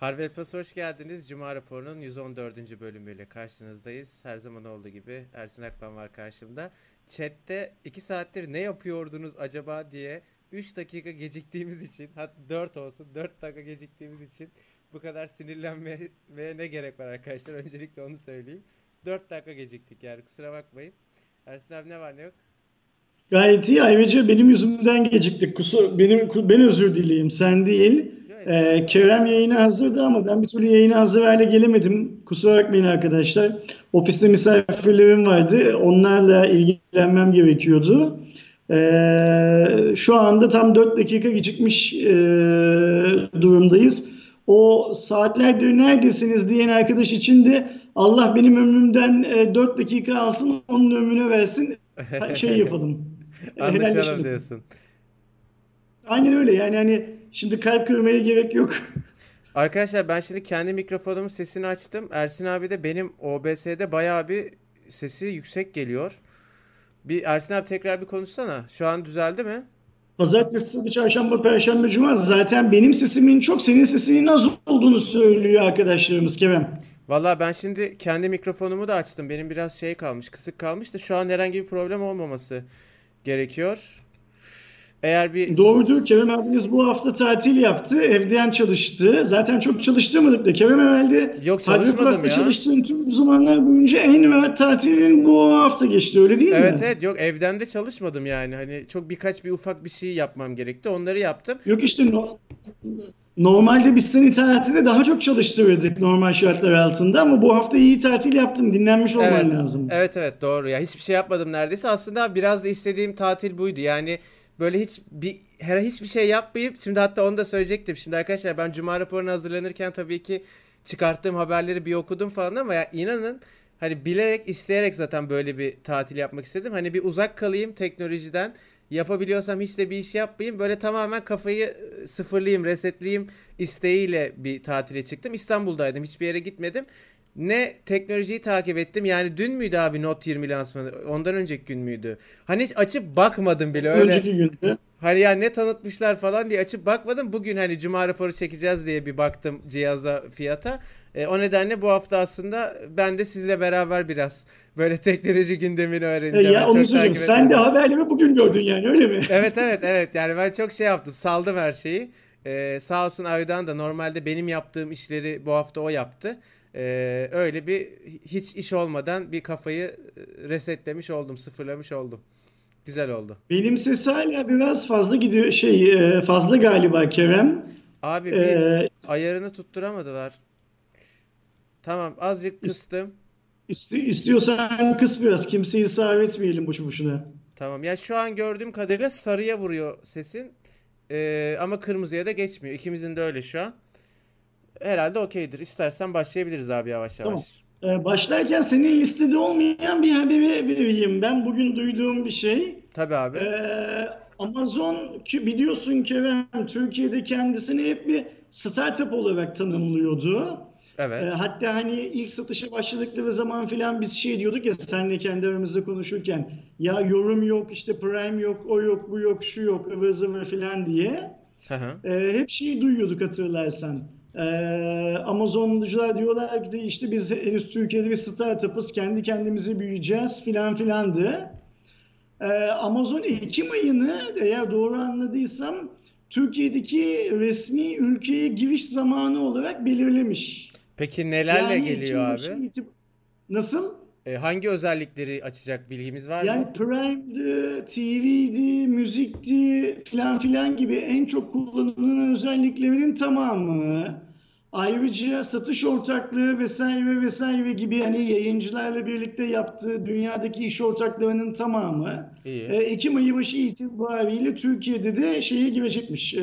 Harvey Plus hoş geldiniz. Cuma raporunun 114. bölümüyle karşınızdayız. Her zaman olduğu gibi Ersin Akban var karşımda. Chat'te 2 saattir ne yapıyordunuz acaba diye 3 dakika geciktiğimiz için hatta 4 olsun 4 dakika geciktiğimiz için bu kadar sinirlenmeye ne gerek var arkadaşlar öncelikle onu söyleyeyim. 4 dakika geciktik yani kusura bakmayın. Ersin abi ne var ne yok? Gayet iyi. Ayrıca benim yüzümden geciktik. Kusur, benim ben özür dileyim. Sen değil. Ee, Kerem yayına hazırdı ama ben bir türlü yayına hazır hale gelemedim. Kusura bakmayın arkadaşlar. Ofiste misafirlerim vardı. Onlarla ilgilenmem gerekiyordu. Ee, şu anda tam 4 dakika gecikmiş e, durumdayız. O saatlerdir neredesiniz diyen arkadaş için de Allah benim ömrümden e, 4 dakika alsın onun ömrüne versin. Şey yapalım. Anlaşalım diyorsun. Aynen öyle yani hani şimdi kalp kırmaya gerek yok. Arkadaşlar ben şimdi kendi mikrofonumun sesini açtım. Ersin abi de benim OBS'de bayağı bir sesi yüksek geliyor. Bir Ersin abi tekrar bir konuşsana. Şu an düzeldi mi? Pazartesi, salı, çarşamba, perşembe, cuma zaten benim sesimin çok senin sesinin az olduğunu söylüyor arkadaşlarımız Kerem. Valla ben şimdi kendi mikrofonumu da açtım. Benim biraz şey kalmış, kısık kalmış da şu an herhangi bir problem olmaması gerekiyor. Eğer bir... Doğrudur. Kerem abiniz bu hafta tatil yaptı. Evden çalıştı. Zaten çok çalıştırmadık da. Kerem herhalde Yok çalışmadım ya. çalıştığın tüm zamanlar boyunca en rahat tatilin bu hafta geçti. Öyle değil evet, mi? Evet evet. Yok evden de çalışmadım yani. Hani çok birkaç bir ufak bir şey yapmam gerekti. Onları yaptım. Yok işte no Normalde biz seni tatilde daha çok çalıştırırdık normal şartlar altında ama bu hafta iyi tatil yaptın. Dinlenmiş olman evet, lazım. Evet evet doğru ya. Hiçbir şey yapmadım neredeyse. Aslında biraz da istediğim tatil buydu. Yani böyle hiç bir her hiçbir şey yapmayıp şimdi hatta onu da söyleyecektim. Şimdi arkadaşlar ben cuma raporuna hazırlanırken tabii ki çıkarttığım haberleri bir okudum falan ama ya inanın hani bilerek isteyerek zaten böyle bir tatil yapmak istedim. Hani bir uzak kalayım teknolojiden. Yapabiliyorsam hiç de bir iş yapmayayım. Böyle tamamen kafayı sıfırlayayım, resetleyeyim isteğiyle bir tatile çıktım. İstanbul'daydım. Hiçbir yere gitmedim. Ne teknolojiyi takip ettim. Yani dün müydü abi Note 20 lansmanı? Ondan önceki gün müydü? Hani hiç açıp bakmadım bile öyle. Önceki gündü. Hani ya ne tanıtmışlar falan diye açıp bakmadım. Bugün hani cuma raporu çekeceğiz diye bir baktım cihaza fiyata. E, o nedenle bu hafta aslında ben de sizle beraber biraz böyle teknoloji gündemini öğreneceğim. E ya onu söyleyeyim. Sen de haberleri bugün gördün yani öyle mi? evet evet evet. Yani ben çok şey yaptım. Saldım her şeyi. Ee, sağ olsun Aydan da normalde benim yaptığım işleri bu hafta o yaptı. Ee, öyle bir hiç iş olmadan bir kafayı resetlemiş oldum, sıfırlamış oldum. Güzel oldu. Benim ses hala biraz fazla gidiyor şey fazla galiba Kerem. Abi bir ee, ayarını tutturamadılar. Tamam azıcık kıstım. İsti, istiyorsan kıs biraz kimseyi ısrar etmeyelim boşu boşuna. Tamam ya şu an gördüğüm kadarıyla sarıya vuruyor sesin. Ee, ama kırmızıya da geçmiyor. İkimizin de öyle şu an herhalde okeydir. İstersen başlayabiliriz abi yavaş yavaş. Tamam. Ee, başlarken senin listede olmayan bir haberi vereyim. Ben bugün duyduğum bir şey. Tabii abi. Ee, Amazon ki biliyorsun Kerem Türkiye'de kendisini hep bir startup olarak tanımlıyordu. Evet. Ee, hatta hani ilk satışa başladıkları zaman filan biz şey diyorduk ya senle kendi aramızda konuşurken ya yorum yok işte Prime yok o yok bu yok şu yok ıvır zıvır filan diye. Hı hı. Ee, hep şeyi duyuyorduk hatırlarsan. Ee, Amazoncular diyorlar ki işte biz henüz Türkiye'de bir startup'ız kendi kendimizi büyüyeceğiz filan filandı. Ee, Amazon Ekim ayını eğer doğru anladıysam Türkiye'deki resmi ülkeye giriş zamanı olarak belirlemiş. Peki nelerle yani geliyor abi? Itib- Nasıl? E, hangi özellikleri açacak bilgimiz var yani mı? Yani Prime'di, TV'di, müzikti filan filan gibi en çok kullanılan özelliklerinin tamamı. Ayrıca satış ortaklığı vesaire vesaire gibi hani yayıncılarla birlikte yaptığı dünyadaki iş ortaklarının tamamı İyi. E, Ekim ayı başı itibariyle Türkiye'de de şeye girecekmiş. E,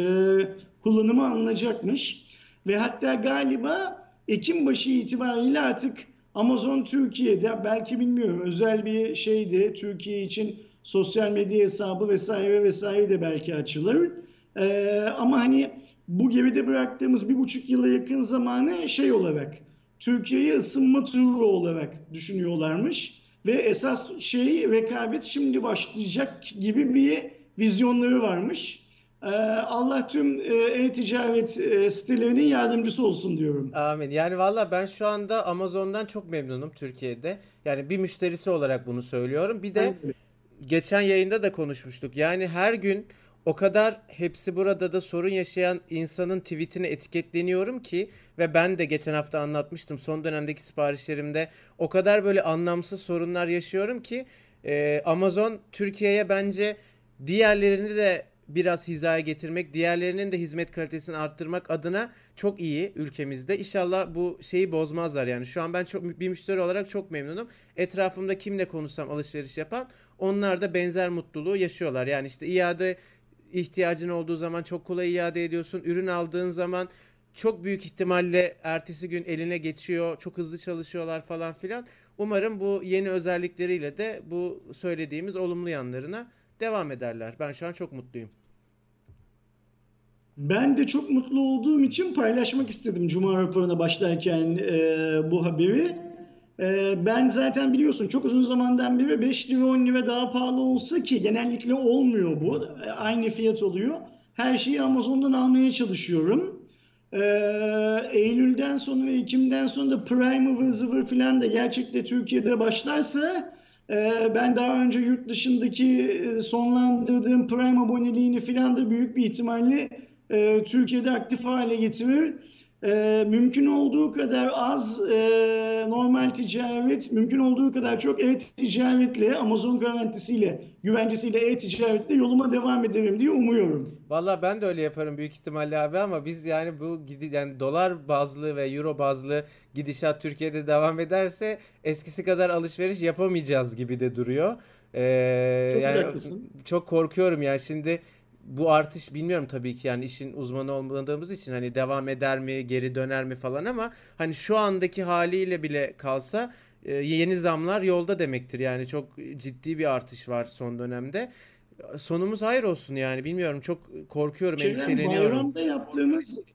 kullanımı alınacakmış. Ve hatta galiba Ekim başı itibariyle artık Amazon Türkiye'de belki bilmiyorum özel bir şeydi Türkiye için sosyal medya hesabı vesaire vesaire de belki açılır. Ee, ama hani bu geride bıraktığımız bir buçuk yıla yakın zamanı şey olarak Türkiye'ye ısınma turu olarak düşünüyorlarmış. Ve esas şey rekabet şimdi başlayacak gibi bir vizyonları varmış. Ee, Allah tüm e, e-ticaret e, sitelerinin yardımcısı olsun diyorum. Amin. Yani valla ben şu anda Amazon'dan çok memnunum Türkiye'de. Yani bir müşterisi olarak bunu söylüyorum. Bir de Aynen. geçen yayında da konuşmuştuk. Yani her gün o kadar hepsi burada da sorun yaşayan insanın tweetini etiketleniyorum ki ve ben de geçen hafta anlatmıştım son dönemdeki siparişlerimde o kadar böyle anlamsız sorunlar yaşıyorum ki e, Amazon Türkiye'ye bence diğerlerini de biraz hizaya getirmek, diğerlerinin de hizmet kalitesini arttırmak adına çok iyi ülkemizde. İnşallah bu şeyi bozmazlar yani. Şu an ben çok bir müşteri olarak çok memnunum. Etrafımda kimle konuşsam alışveriş yapan onlar da benzer mutluluğu yaşıyorlar. Yani işte iade ihtiyacın olduğu zaman çok kolay iade ediyorsun. Ürün aldığın zaman çok büyük ihtimalle ertesi gün eline geçiyor. Çok hızlı çalışıyorlar falan filan. Umarım bu yeni özellikleriyle de bu söylediğimiz olumlu yanlarına devam ederler. Ben şu an çok mutluyum. Ben de çok mutlu olduğum için paylaşmak istedim Cuma raporuna başlarken e, bu haberi. E, ben zaten biliyorsun çok uzun zamandan beri 5 lira 10 lira daha pahalı olsa ki genellikle olmuyor bu. E, aynı fiyat oluyor. Her şeyi Amazon'dan almaya çalışıyorum. E, Eylül'den sonra ve Ekim'den sonra da Prime ıvır zıvır filan da gerçekten Türkiye'de başlarsa e, ben daha önce yurt dışındaki e, sonlandırdığım Prime aboneliğini filan da büyük bir ihtimalle e, Türkiye'de aktif hale getirir. E, mümkün olduğu kadar az e, normal ticaret, mümkün olduğu kadar çok e-ticaretle, Amazon garantisiyle, güvencesiyle e-ticaretle yoluma devam ederim diye umuyorum. Valla ben de öyle yaparım büyük ihtimalle abi ama biz yani bu gidi yani dolar bazlı ve euro bazlı gidişat Türkiye'de devam ederse eskisi kadar alışveriş yapamayacağız gibi de duruyor. Ee, Çok yani haklısın. çok korkuyorum yani şimdi bu artış bilmiyorum tabii ki yani işin uzmanı olmadığımız için hani devam eder mi, geri döner mi falan ama hani şu andaki haliyle bile kalsa e, yeni zamlar yolda demektir. Yani çok ciddi bir artış var son dönemde. Sonumuz hayır olsun yani bilmiyorum çok korkuyorum, Kerem endişeleniyorum. bayramda yaptığımız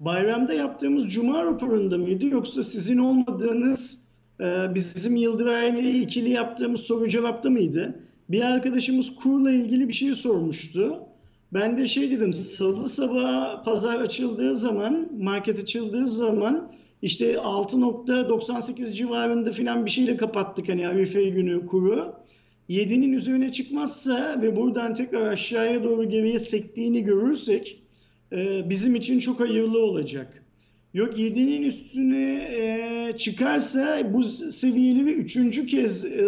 bayramda yaptığımız Cuma raporunda mıydı yoksa sizin olmadığınız e, bizim Yıldıray'la ikili yaptığımız soru cevapta mıydı? Bir arkadaşımız kurla ilgili bir şey sormuştu. Ben de şey dedim, salı sabahı pazar açıldığı zaman, market açıldığı zaman işte 6.98 civarında filan bir şeyle kapattık hani Arife günü kuru. 7'nin üzerine çıkmazsa ve buradan tekrar aşağıya doğru geriye sektiğini görürsek e, bizim için çok hayırlı olacak. Yok 7'nin üstüne e, çıkarsa bu seviyeleri üçüncü kez e,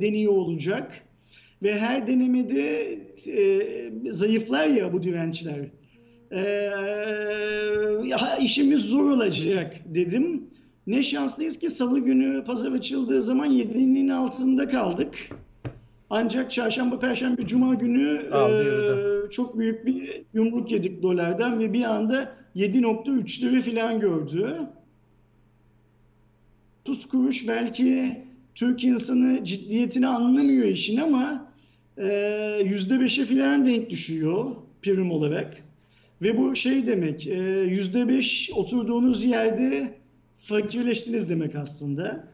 deniyor olacak. Ve her denemede e, zayıflar ya bu dirençler. E, işimiz zor olacak dedim. Ne şanslıyız ki salı günü pazar açıldığı zaman 7'nin altında kaldık. Ancak çarşamba, perşembe, cuma günü Aldı e, çok büyük bir yumruk yedik dolardan ve bir anda 7.3 lira falan gördü. 30 kuruş belki Türk insanı ciddiyetini anlamıyor işin ama e, %5'e falan denk düşüyor prim olarak. Ve bu şey demek, e, %5 oturduğunuz yerde fakirleştiniz demek aslında.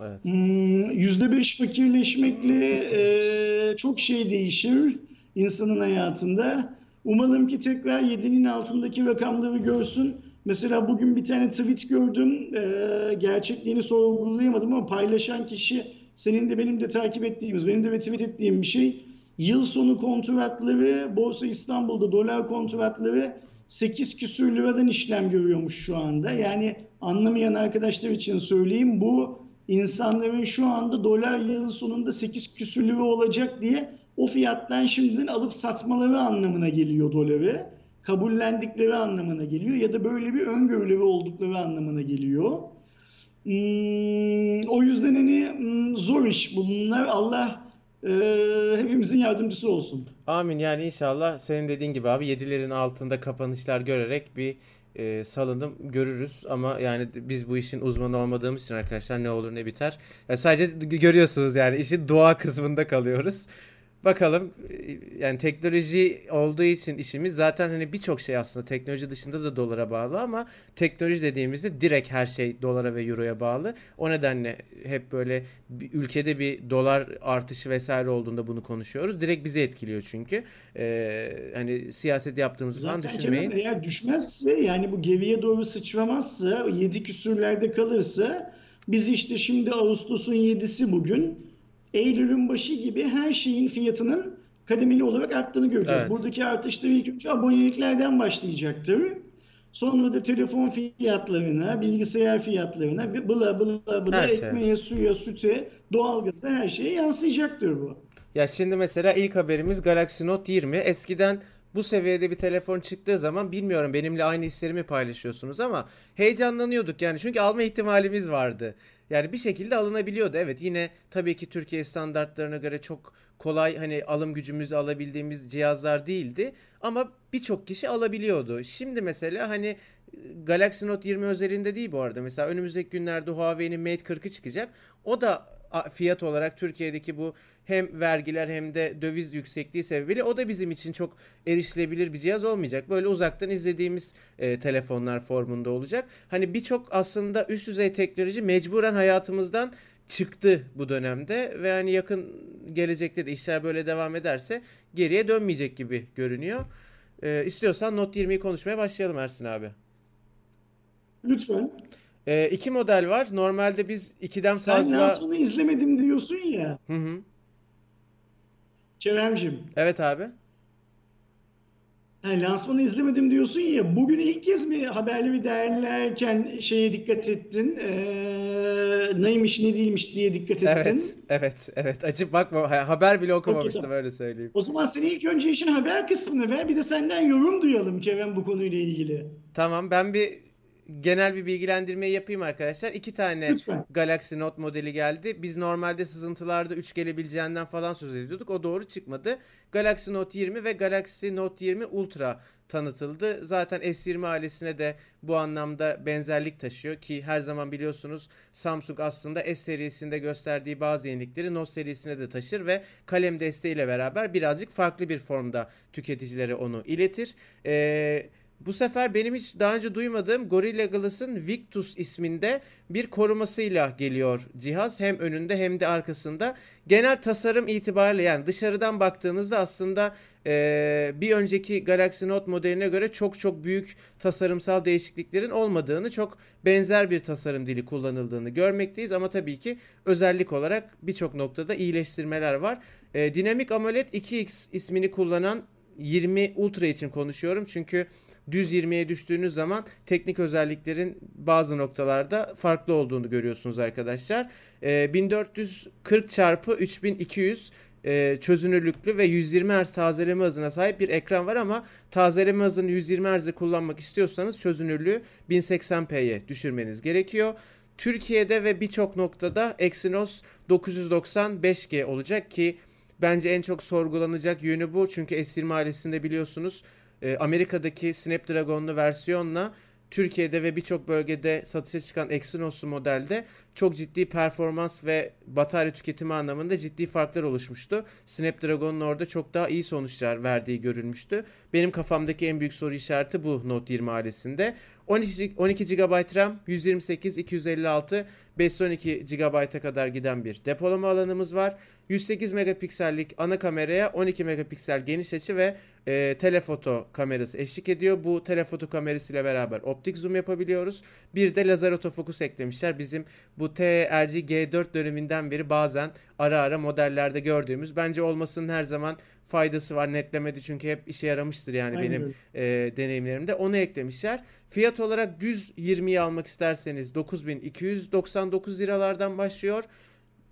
Evet. Hmm, %5 fakirleşmekle e, çok şey değişir insanın hayatında. Umalım ki tekrar 7'nin altındaki rakamları görsün. Mesela bugün bir tane tweet gördüm. E, gerçekliğini sorgulayamadım ama paylaşan kişi senin de benim de takip ettiğimiz, benim de retweet ettiğim bir şey. Yıl sonu kontratları Borsa İstanbul'da dolar kontratları 8 küsür liradan işlem görüyormuş şu anda. Yani anlamayan arkadaşlar için söyleyeyim bu insanların şu anda dolar yıl sonunda 8 küsür lira olacak diye o fiyattan şimdiden alıp satmaları anlamına geliyor doları. Kabullendikleri anlamına geliyor ya da böyle bir öngörüleri oldukları anlamına geliyor. Hmm, o yüzden hani hmm, zor iş bunlar. Allah e, hepimizin yardımcısı olsun. Amin yani inşallah senin dediğin gibi abi yedilerin altında kapanışlar görerek bir e, salınım görürüz ama yani biz bu işin uzmanı olmadığımız için arkadaşlar ne olur ne biter. Ya sadece görüyorsunuz yani işin dua kısmında kalıyoruz. Bakalım yani teknoloji olduğu için işimiz zaten hani birçok şey aslında teknoloji dışında da dolara bağlı ama teknoloji dediğimizde direkt her şey dolara ve euroya bağlı. O nedenle hep böyle bir ülkede bir dolar artışı vesaire olduğunda bunu konuşuyoruz. Direkt bizi etkiliyor çünkü. Ee, hani siyaset yaptığımız zaman düşünmeyin. Zaten eğer düşmezse yani bu geriye doğru sıçramazsa 7 küsürlerde kalırsa biz işte şimdi Ağustos'un 7'si bugün Eylül'ün başı gibi her şeyin fiyatının kademeli olarak arttığını göreceğiz. Evet. Buradaki artışları ilk önce aboneliklerden başlayacaktır. Sonra da telefon fiyatlarına, bilgisayar fiyatlarına, bla bla bla her şey. ekmeğe, suya, süte, doğalgaza her şeye yansıyacaktır bu. Ya şimdi mesela ilk haberimiz Galaxy Note 20. Eskiden bu seviyede bir telefon çıktığı zaman bilmiyorum benimle aynı hislerimi paylaşıyorsunuz ama heyecanlanıyorduk yani çünkü alma ihtimalimiz vardı. Yani bir şekilde alınabiliyordu. Evet yine tabii ki Türkiye standartlarına göre çok kolay hani alım gücümüzü alabildiğimiz cihazlar değildi ama birçok kişi alabiliyordu. Şimdi mesela hani Galaxy Note 20 özelinde değil bu arada. Mesela önümüzdeki günlerde Huawei'nin Mate 40'ı çıkacak. O da fiyat olarak Türkiye'deki bu hem vergiler hem de döviz yüksekliği sebebiyle o da bizim için çok erişilebilir bir cihaz olmayacak. Böyle uzaktan izlediğimiz e, telefonlar formunda olacak. Hani birçok aslında üst düzey teknoloji mecburen hayatımızdan çıktı bu dönemde ve hani yakın gelecekte de işler böyle devam ederse geriye dönmeyecek gibi görünüyor. E, istiyorsan Note 20'yi konuşmaya başlayalım Ersin abi. Lütfen. E, iki model var. Normalde biz ikiden Sen fazla... Sen lansmanı izlemedim diyorsun ya. Hı hı. Kerem'cim. Evet abi. Yani lansmanı izlemedim diyorsun ya. Bugün ilk kez mi haberleri derlerken şeye dikkat ettin? Ee, neymiş ne değilmiş diye dikkat ettin. Evet, evet, evet. Açıp bakma. Haber bile okumamıştım okay, öyle söyleyeyim. O zaman seni ilk önce işin haber kısmını ver. Bir de senden yorum duyalım Kerem bu konuyla ilgili. Tamam ben bir genel bir bilgilendirmeyi yapayım arkadaşlar. İki tane Lütfen. Galaxy Note modeli geldi. Biz normalde sızıntılarda 3 gelebileceğinden falan söz ediyorduk. O doğru çıkmadı. Galaxy Note 20 ve Galaxy Note 20 Ultra tanıtıldı. Zaten S20 ailesine de bu anlamda benzerlik taşıyor ki her zaman biliyorsunuz Samsung aslında S serisinde gösterdiği bazı yenilikleri Note serisine de taşır ve kalem desteğiyle beraber birazcık farklı bir formda tüketicilere onu iletir. Eee bu sefer benim hiç daha önce duymadığım Gorilla Glass'ın Victus isminde bir korumasıyla geliyor cihaz. Hem önünde hem de arkasında. Genel tasarım itibariyle yani dışarıdan baktığınızda aslında e, bir önceki Galaxy Note modeline göre çok çok büyük tasarımsal değişikliklerin olmadığını, çok benzer bir tasarım dili kullanıldığını görmekteyiz. Ama tabii ki özellik olarak birçok noktada iyileştirmeler var. E, Dinamik AMOLED 2X ismini kullanan 20 Ultra için konuşuyorum. Çünkü düz 20'ye düştüğünüz zaman teknik özelliklerin bazı noktalarda farklı olduğunu görüyorsunuz arkadaşlar. E, 1440 çarpı 3200 e, çözünürlüklü ve 120 Hz tazeleme hızına sahip bir ekran var ama tazeleme hızını 120 Hz'de kullanmak istiyorsanız çözünürlüğü 1080p'ye düşürmeniz gerekiyor. Türkiye'de ve birçok noktada Exynos 990 5G olacak ki bence en çok sorgulanacak yönü bu. Çünkü S20 ailesinde biliyorsunuz e, Amerika'daki Snapdragon'lu versiyonla Türkiye'de ve birçok bölgede satışa çıkan Exynos'lu modelde çok ciddi performans ve batarya tüketimi anlamında ciddi farklar oluşmuştu. Snapdragon'un orada çok daha iyi sonuçlar verdiği görülmüştü. Benim kafamdaki en büyük soru işareti bu Note 20 ailesinde. 12, 12 GB RAM, 128, 256, 512 GB'a kadar giden bir depolama alanımız var. 108 megapiksellik ana kameraya 12 megapiksel geniş açı ve e, telefoto kamerası eşlik ediyor. Bu telefoto kamerasıyla beraber optik zoom yapabiliyoruz. Bir de lazer otofokus eklemişler. Bizim bu TLG G4 döneminden beri bazen ara ara modellerde gördüğümüz bence olmasının her zaman faydası var netlemedi çünkü hep işe yaramıştır yani Aynen. benim e, deneyimlerimde. Onu eklemişler. Fiyat olarak düz 20'yi almak isterseniz 9299 liralardan başlıyor.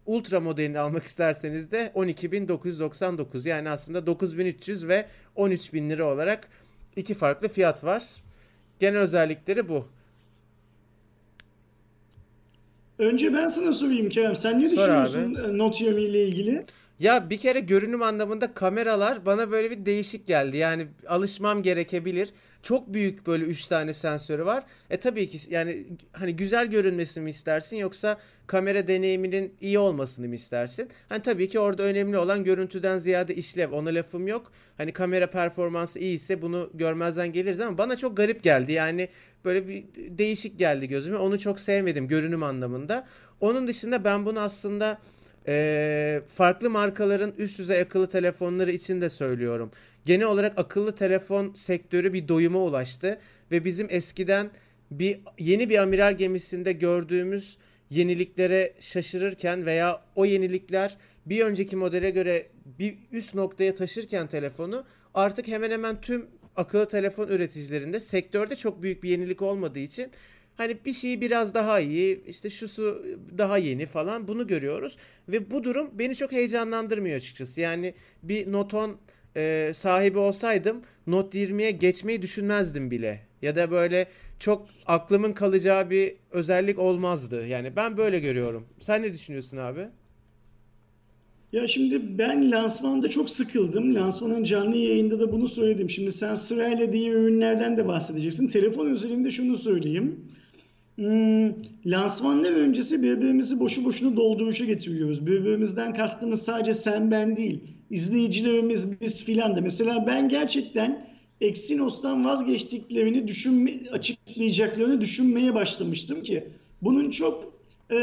Ultra modelini almak isterseniz de 12.999 yani aslında 9300 ve 13.000 lira olarak iki farklı fiyat var. Genel özellikleri bu. Önce ben sana sorayım Kerem. Sen ne Sor düşünüyorsun. Note 20 ile ilgili? Ya bir kere görünüm anlamında kameralar bana böyle bir değişik geldi. Yani alışmam gerekebilir. Çok büyük böyle 3 tane sensörü var. E tabii ki yani hani güzel görünmesini mi istersin yoksa kamera deneyiminin iyi olmasını mı istersin? Hani tabii ki orada önemli olan görüntüden ziyade işlev. Ona lafım yok. Hani kamera performansı iyi ise bunu görmezden geliriz ama bana çok garip geldi. Yani böyle bir değişik geldi gözüme. Onu çok sevmedim görünüm anlamında. Onun dışında ben bunu aslında ee, farklı markaların üst düzey akıllı telefonları için de söylüyorum. Genel olarak akıllı telefon sektörü bir doyuma ulaştı ve bizim eskiden bir yeni bir amiral gemisinde gördüğümüz yeniliklere şaşırırken veya o yenilikler bir önceki modele göre bir üst noktaya taşırken telefonu artık hemen hemen tüm akıllı telefon üreticilerinde sektörde çok büyük bir yenilik olmadığı için Hani bir şeyi biraz daha iyi, işte şusu daha yeni falan bunu görüyoruz. Ve bu durum beni çok heyecanlandırmıyor açıkçası. Yani bir Noton e, sahibi olsaydım Note 20'ye geçmeyi düşünmezdim bile. Ya da böyle çok aklımın kalacağı bir özellik olmazdı. Yani ben böyle görüyorum. Sen ne düşünüyorsun abi? Ya şimdi ben lansmanda çok sıkıldım. Lansmanın canlı yayında da bunu söyledim. Şimdi sen sırayla diğer ürünlerden de bahsedeceksin. Telefon özelinde şunu söyleyeyim. Hmm, lansmanlar öncesi birbirimizi boşu boşuna dolduruşa getiriyoruz. Birbirimizden kastımız sadece sen ben değil. İzleyicilerimiz biz filan da. Mesela ben gerçekten Exynos'tan vazgeçtiklerini düşünme, açıklayacaklarını düşünmeye başlamıştım ki bunun çok e,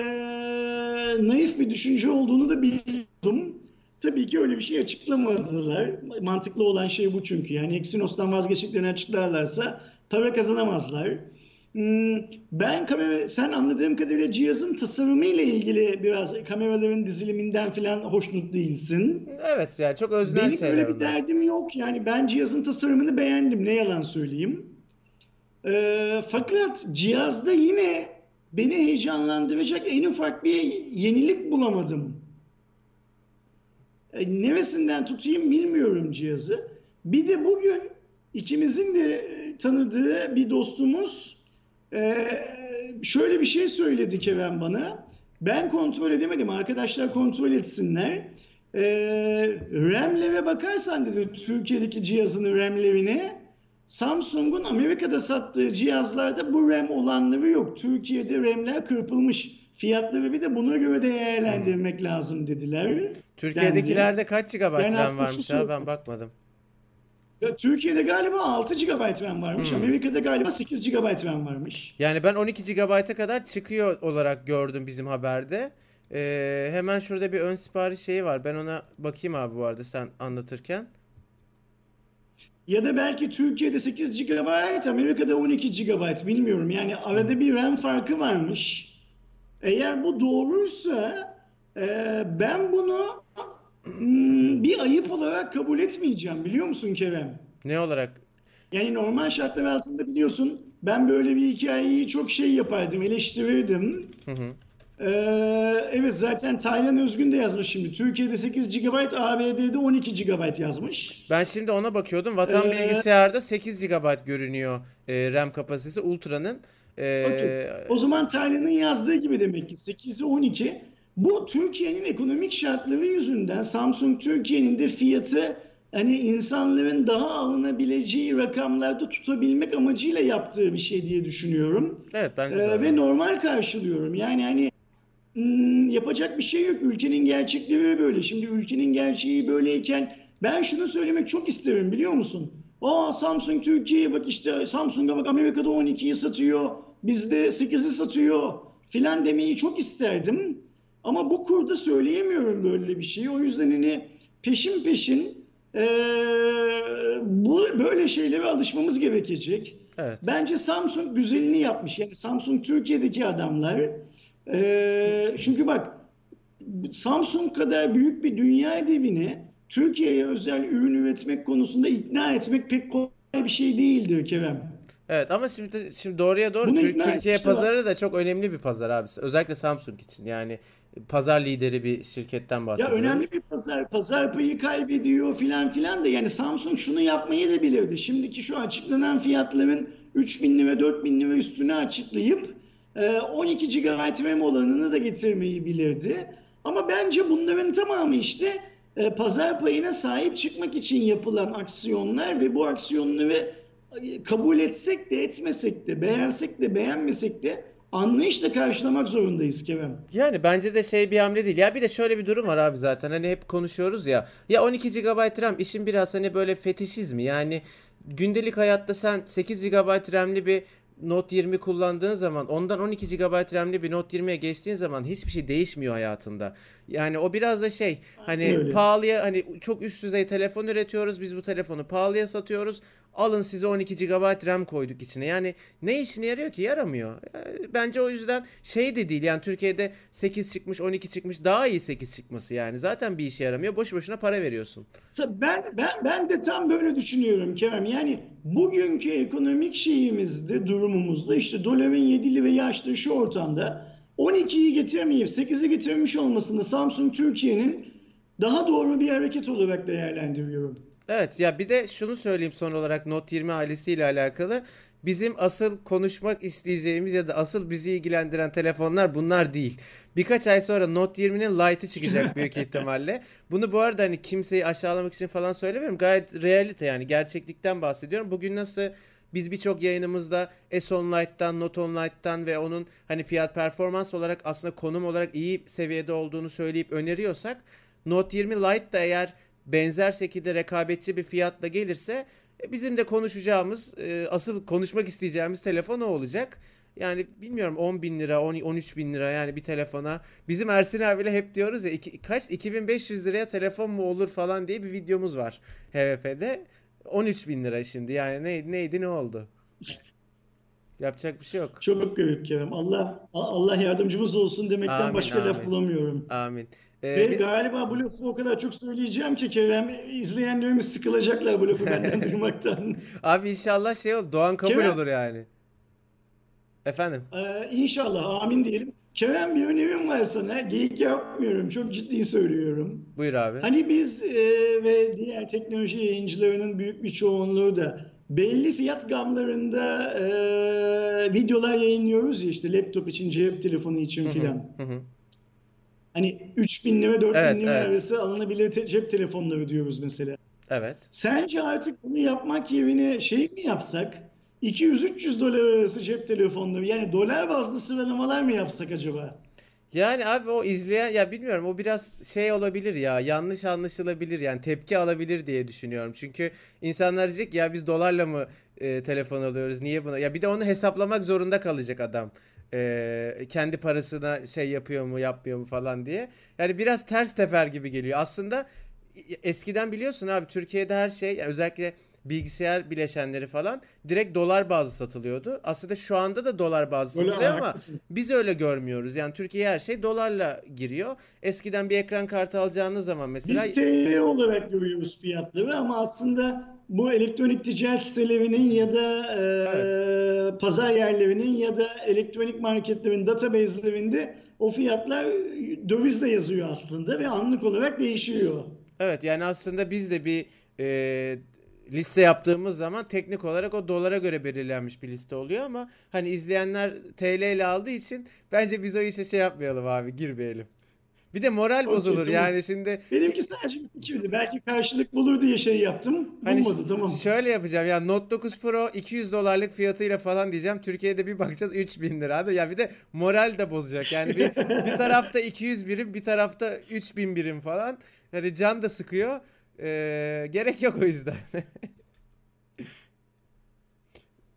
naif bir düşünce olduğunu da biliyordum. Tabii ki öyle bir şey açıklamadılar. Mantıklı olan şey bu çünkü. Yani Exynos'tan vazgeçtiklerini açıklarlarsa para kazanamazlar. Hmm, ben kamera, sen anladığım kadarıyla cihazın tasarımı ile ilgili biraz kameraların diziliminden falan hoşnut değilsin. Evet yani çok öznel Benim öyle bir derdim yok. Yani ben cihazın tasarımını beğendim. Ne yalan söyleyeyim. Ee, fakat cihazda yine beni heyecanlandıracak en ufak bir yenilik bulamadım. Ee, neresinden tutayım bilmiyorum cihazı. Bir de bugün ikimizin de tanıdığı bir dostumuz ee, şöyle bir şey söyledi Kerem bana. Ben kontrol edemedim. Arkadaşlar kontrol etsinler. Ee, RAM'lere bakarsan dedi Türkiye'deki cihazın RAM'lerine Samsung'un Amerika'da sattığı cihazlarda bu RAM olanları yok. Türkiye'de RAM'ler kırpılmış. Fiyatları bir de buna göre değerlendirmek hmm. lazım dediler. Türkiye'dekilerde kaç GB RAM varmış ya ben bakmadım. Ya Türkiye'de galiba 6 GB RAM varmış. Hmm. Amerika'da galiba 8 GB RAM varmış. Yani ben 12 GB'a kadar çıkıyor olarak gördüm bizim haberde. Ee, hemen şurada bir ön sipariş şeyi var. Ben ona bakayım abi bu arada sen anlatırken. Ya da belki Türkiye'de 8 GB, Amerika'da 12 GB bilmiyorum. Yani arada bir RAM farkı varmış. Eğer bu doğruysa e, ben bunu bir ayıp olarak kabul etmeyeceğim biliyor musun Kerem? Ne olarak? Yani normal şartlar altında biliyorsun ben böyle bir hikayeyi çok şey yapardım, eleştirirdim. Hı hı. Ee, evet zaten Taylan Özgün de yazmış şimdi. Türkiye'de 8 GB, ABD'de 12 GB yazmış. Ben şimdi ona bakıyordum. Vatan ee, bilgisayarda 8 GB görünüyor e, RAM kapasitesi Ultra'nın. Ee, okay. O zaman Taylan'ın yazdığı gibi demek ki 8'i 12. Bu Türkiye'nin ekonomik şartları yüzünden Samsung Türkiye'nin de fiyatı hani insanların daha alınabileceği rakamlarda tutabilmek amacıyla yaptığı bir şey diye düşünüyorum. Evet bence ee, Ve normal karşılıyorum. Yani hani hmm, yapacak bir şey yok. Ülkenin gerçekleri böyle. Şimdi ülkenin gerçeği böyleyken ben şunu söylemek çok isterim biliyor musun? Aa Samsung Türkiye'ye bak işte Samsung'a bak Amerika'da 12'yi satıyor. Bizde 8'i satıyor filan demeyi çok isterdim. Ama bu kurda söyleyemiyorum böyle bir şeyi. O yüzden hani peşin peşin e, bu böyle şeylere alışmamız gerekecek. Evet. Bence Samsung güzelini yapmış. Yani Samsung Türkiye'deki adamlar. E, çünkü bak Samsung kadar büyük bir dünya devini Türkiye'ye özel ürün üretmek konusunda ikna etmek pek kolay bir şey değildir Kerem. Evet ama şimdi şimdi doğruya doğru Türkiye pazarı da çok önemli bir pazar abi. Özellikle Samsung için. Yani pazar lideri bir şirketten bahsediyorum. Ya önemli bir pazar. Pazar payı kaybediyor filan filan da yani Samsung şunu yapmayı da bilirdi. Şimdiki şu açıklanan fiyatların 3000 lira 4000 lira üstüne açıklayıp 12 GB RAM olanını da getirmeyi bilirdi. Ama bence bunların tamamı işte e, pazar payına sahip çıkmak için yapılan aksiyonlar ve bu aksiyonları e, kabul etsek de etmesek de beğensek de beğenmesek de anlayışla karşılamak zorundayız Kerem. Yani bence de şey bir hamle değil. Ya bir de şöyle bir durum var abi zaten. Hani hep konuşuyoruz ya. Ya 12 GB RAM işin biraz hani böyle fetişizmi. Yani gündelik hayatta sen 8 GB RAM'li bir Note 20 kullandığın zaman ondan 12 GB RAM'li bir Note 20'ye geçtiğin zaman hiçbir şey değişmiyor hayatında. Yani o biraz da şey hani Öyle. pahalıya hani çok üst düzey telefon üretiyoruz biz bu telefonu pahalıya satıyoruz. Alın size 12 GB RAM koyduk içine. Yani ne işine yarıyor ki? Yaramıyor. Bence o yüzden şey de değil. Yani Türkiye'de 8 çıkmış, 12 çıkmış. Daha iyi 8 çıkması yani. Zaten bir işe yaramıyor. Boş boşuna para veriyorsun. Tabii Ben, ben, ben de tam böyle düşünüyorum Kerem. Yani bugünkü ekonomik şeyimizde, durumumuzda işte doların 7 lirayı aştığı şu ortamda 12'yi getiremeyip 8'i getirmiş olmasını Samsung Türkiye'nin daha doğru bir hareket olarak değerlendiriyorum. Evet ya bir de şunu söyleyeyim son olarak Note 20 ailesiyle alakalı. Bizim asıl konuşmak isteyeceğimiz ya da asıl bizi ilgilendiren telefonlar bunlar değil. Birkaç ay sonra Note 20'nin Lite'ı çıkacak büyük ihtimalle. Bunu bu arada hani kimseyi aşağılamak için falan söylemiyorum. Gayet realite yani gerçeklikten bahsediyorum. Bugün nasıl biz birçok yayınımızda S10 Lite'dan, Note 10 Lite'dan ve onun hani fiyat performans olarak aslında konum olarak iyi seviyede olduğunu söyleyip öneriyorsak Note 20 Lite da eğer benzer şekilde rekabetçi bir fiyatla gelirse e, bizim de konuşacağımız, e, asıl konuşmak isteyeceğimiz telefon o olacak. Yani bilmiyorum 10 bin lira, 10, 13 bin lira yani bir telefona. Bizim Ersin abiyle hep diyoruz ya iki, kaç 2500 liraya telefon mu olur falan diye bir videomuz var HVP'de. 13 bin lira şimdi yani ne, neydi ne oldu? Yapacak bir şey yok. Çok garip Kerem. Allah Allah yardımcımız olsun demekten Amin başka laf amin. bulamıyorum. Amin. Ve Ee, bir, galiba bu lafı o kadar çok söyleyeceğim ki Kerem izleyenlerimiz sıkılacaklar bu lafı benden duymaktan. abi inşallah şey olur. Doğan kabul Kerem, olur yani. Efendim. e, inşallah amin diyelim. Kerem bir önerim var sana. Geyik yapmıyorum. Çok ciddi söylüyorum. Buyur abi. Hani biz e, ve diğer teknoloji yayıncılarının büyük bir çoğunluğu da belli fiyat gamlarında e, videolar yayınlıyoruz ya işte laptop için, cep telefonu için Hı hı. filan. Hani 3000 lira 4000 Evet, lira evet. arası alınabilir te- cep telefonları diyoruz mesela. Evet. Sence artık bunu yapmak yerine şey mi yapsak? 200-300 dolar arası cep telefonları yani dolar bazlı sıralamalar mı yapsak acaba? Yani abi o izleyen ya bilmiyorum o biraz şey olabilir ya yanlış anlaşılabilir yani tepki alabilir diye düşünüyorum. Çünkü insanlar diyecek ya biz dolarla mı e, telefon alıyoruz niye buna? Ya bir de onu hesaplamak zorunda kalacak adam. E, kendi parasına şey yapıyor mu yapmıyor mu falan diye. Yani biraz ters teper gibi geliyor. Aslında eskiden biliyorsun abi Türkiye'de her şey ya özellikle bilgisayar bileşenleri falan direkt dolar bazlı satılıyordu. Aslında şu anda da dolar bazlı satılıyor ama haklısın. biz öyle görmüyoruz. Yani Türkiye'ye her şey dolarla giriyor. Eskiden bir ekran kartı alacağınız zaman mesela Biz TL olarak görüyoruz fiyatları ama aslında bu elektronik ticaret sitelerinin ya da evet. e, pazar yerlerinin ya da elektronik marketlerin database'lerinde o fiyatlar dövizle yazıyor aslında ve anlık olarak değişiyor. Evet yani aslında biz de bir e, liste yaptığımız zaman teknik olarak o dolara göre belirlenmiş bir liste oluyor ama hani izleyenler TL ile aldığı için bence biz o işe şey yapmayalım abi girmeyelim. Bir de moral Okey bozulur tamam. yani şimdi Benimki sadece fikirdi. Belki karşılık bulur diye şey yaptım. Hani Bulmadı tamam. şöyle yapacağım ya Note 9 Pro 200 dolarlık fiyatıyla falan diyeceğim. Türkiye'de bir bakacağız 3000 lira. Ya bir de moral de bozacak. Yani bir bir tarafta 200 birim, bir tarafta 3000 birim falan. Yani can da sıkıyor. Ee, gerek yok o yüzden.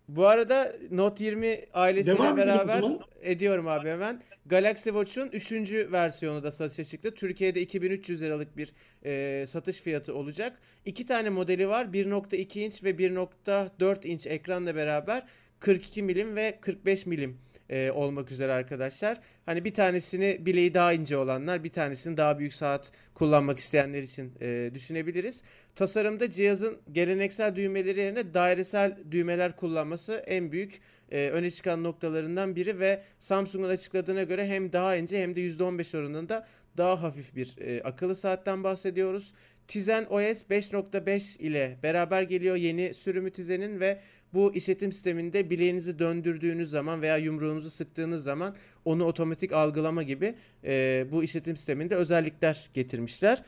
Bu arada Note 20 ailesiyle Devam beraber ediyorum abi hemen. Galaxy Watch'un 3. versiyonu da satışa çıktı. Türkiye'de 2300 liralık bir e, satış fiyatı olacak. İki tane modeli var. 1.2 inç ve 1.4 inç ekranla beraber 42 milim ve 45 milim e, olmak üzere arkadaşlar. Hani bir tanesini bileği daha ince olanlar, bir tanesini daha büyük saat kullanmak isteyenler için e, düşünebiliriz. Tasarımda cihazın geleneksel düğmeleri yerine dairesel düğmeler kullanması en büyük e, öne çıkan noktalarından biri ve Samsung'un açıkladığına göre hem daha ince hem de %15 oranında daha hafif bir e, akıllı saatten bahsediyoruz. Tizen OS 5.5 ile beraber geliyor yeni sürümü Tizen'in ve bu işletim sisteminde bileğinizi döndürdüğünüz zaman veya yumruğunuzu sıktığınız zaman onu otomatik algılama gibi e, bu işletim sisteminde özellikler getirmişler.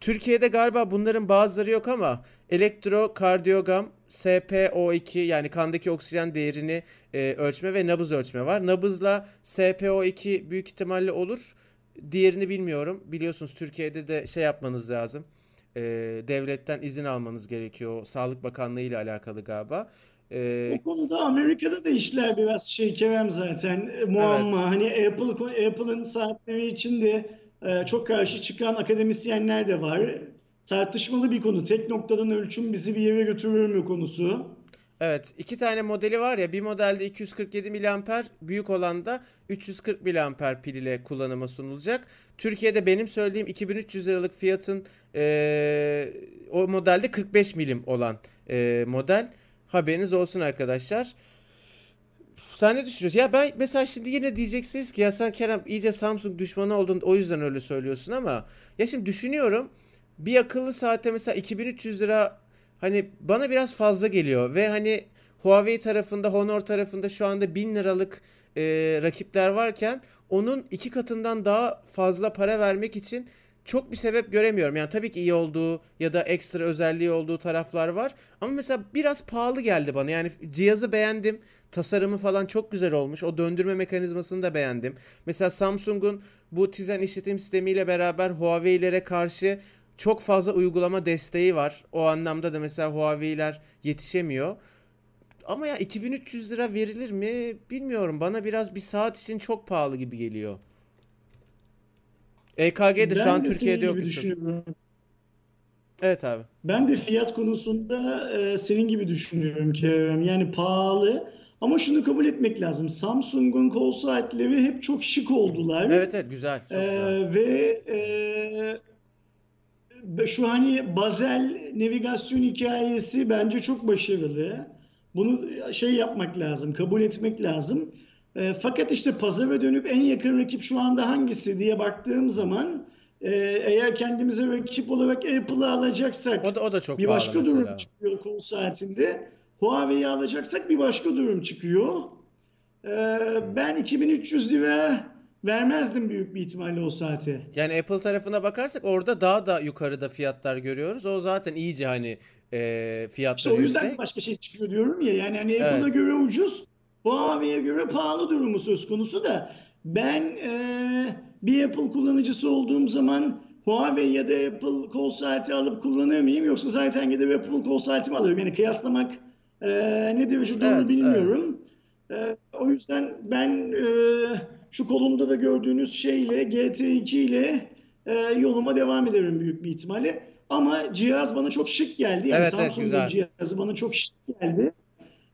Türkiye'de galiba bunların bazıları yok ama elektrokardiyogram, SPO2 yani kandaki oksijen değerini e, ölçme ve nabız ölçme var. Nabızla SPO2 büyük ihtimalle olur. Diğerini bilmiyorum. Biliyorsunuz Türkiye'de de şey yapmanız lazım. E, devletten izin almanız gerekiyor. Sağlık Bakanlığı ile alakalı galiba. E, O konuda Amerika'da da işler biraz şey Kerem zaten e, muamma. Hani Apple Apple'ın saatleri için de e, çok karşı çıkan akademisyenler de var. Tartışmalı bir konu. Tek noktadan ölçüm bizi bir yere götürür mü konusu. Evet, iki tane modeli var ya. Bir modelde 247 miliamper, büyük olan da 340 miliamper pil ile kullanıma sunulacak. Türkiye'de benim söylediğim 2300 liralık fiyatın eee, o modelde 45 milim olan eee, model. Haberiniz olsun arkadaşlar. Sen ne düşünüyorsun? Ya ben mesela şimdi yine diyeceksiniz ki ya sen Kerem iyice Samsung düşmanı oldun o yüzden öyle söylüyorsun ama ya şimdi düşünüyorum bir akıllı saate mesela 2300 lira hani bana biraz fazla geliyor ve hani Huawei tarafında Honor tarafında şu anda 1000 liralık e, rakipler varken onun iki katından daha fazla para vermek için çok bir sebep göremiyorum. Yani tabii ki iyi olduğu ya da ekstra özelliği olduğu taraflar var. Ama mesela biraz pahalı geldi bana. Yani cihazı beğendim. Tasarımı falan çok güzel olmuş. O döndürme mekanizmasını da beğendim. Mesela Samsung'un bu Tizen işletim sistemiyle beraber Huawei'lere karşı çok fazla uygulama desteği var. O anlamda da mesela Huawei'ler yetişemiyor. Ama ya 2300 lira verilir mi bilmiyorum. Bana biraz bir saat için çok pahalı gibi geliyor. EKG de şu an de Türkiye'de senin yok. Evet abi. Ben de fiyat konusunda e, senin gibi düşünüyorum Kerem. Yani pahalı ama şunu kabul etmek lazım. Samsung'un kol saatleri hep çok şık oldular. Evet evet güzel. Çok E, güzel. ve e, şu hani Basel navigasyon hikayesi bence çok başarılı. Bunu şey yapmak lazım, kabul etmek lazım. E, fakat işte pazara dönüp en yakın rakip şu anda hangisi diye baktığım zaman e, eğer kendimize rakip olarak Apple'ı alacaksak O da o da çok bir başka durum mesela. çıkıyor kol saatinde. Huawei'yi alacaksak bir başka durum çıkıyor. Ee, ben 2300 lira vermezdim büyük bir ihtimalle o saate. Yani Apple tarafına bakarsak orada daha da yukarıda fiyatlar görüyoruz. O zaten iyice hani e, İşte fiyatları o yüzden yüksek. başka şey çıkıyor diyorum ya. Yani hani Apple'a Evet. göre ucuz, Huawei'ye göre pahalı durumu söz konusu da ben e, bir Apple kullanıcısı olduğum zaman Huawei ya da Apple kol saati alıp kullanır mıyım? Yoksa zaten gidip Apple kol saati mi alırım? Yani kıyaslamak e, ne derece doğru Evet, evet. bilmiyorum. E, o yüzden ben e, şu kolumda da gördüğünüz şeyle GT2 ile e, yoluma devam ederim büyük bir ihtimalle. Ama cihaz bana çok şık geldi. Yani Evet evet Samsung'un güzel. cihazı bana çok şık geldi.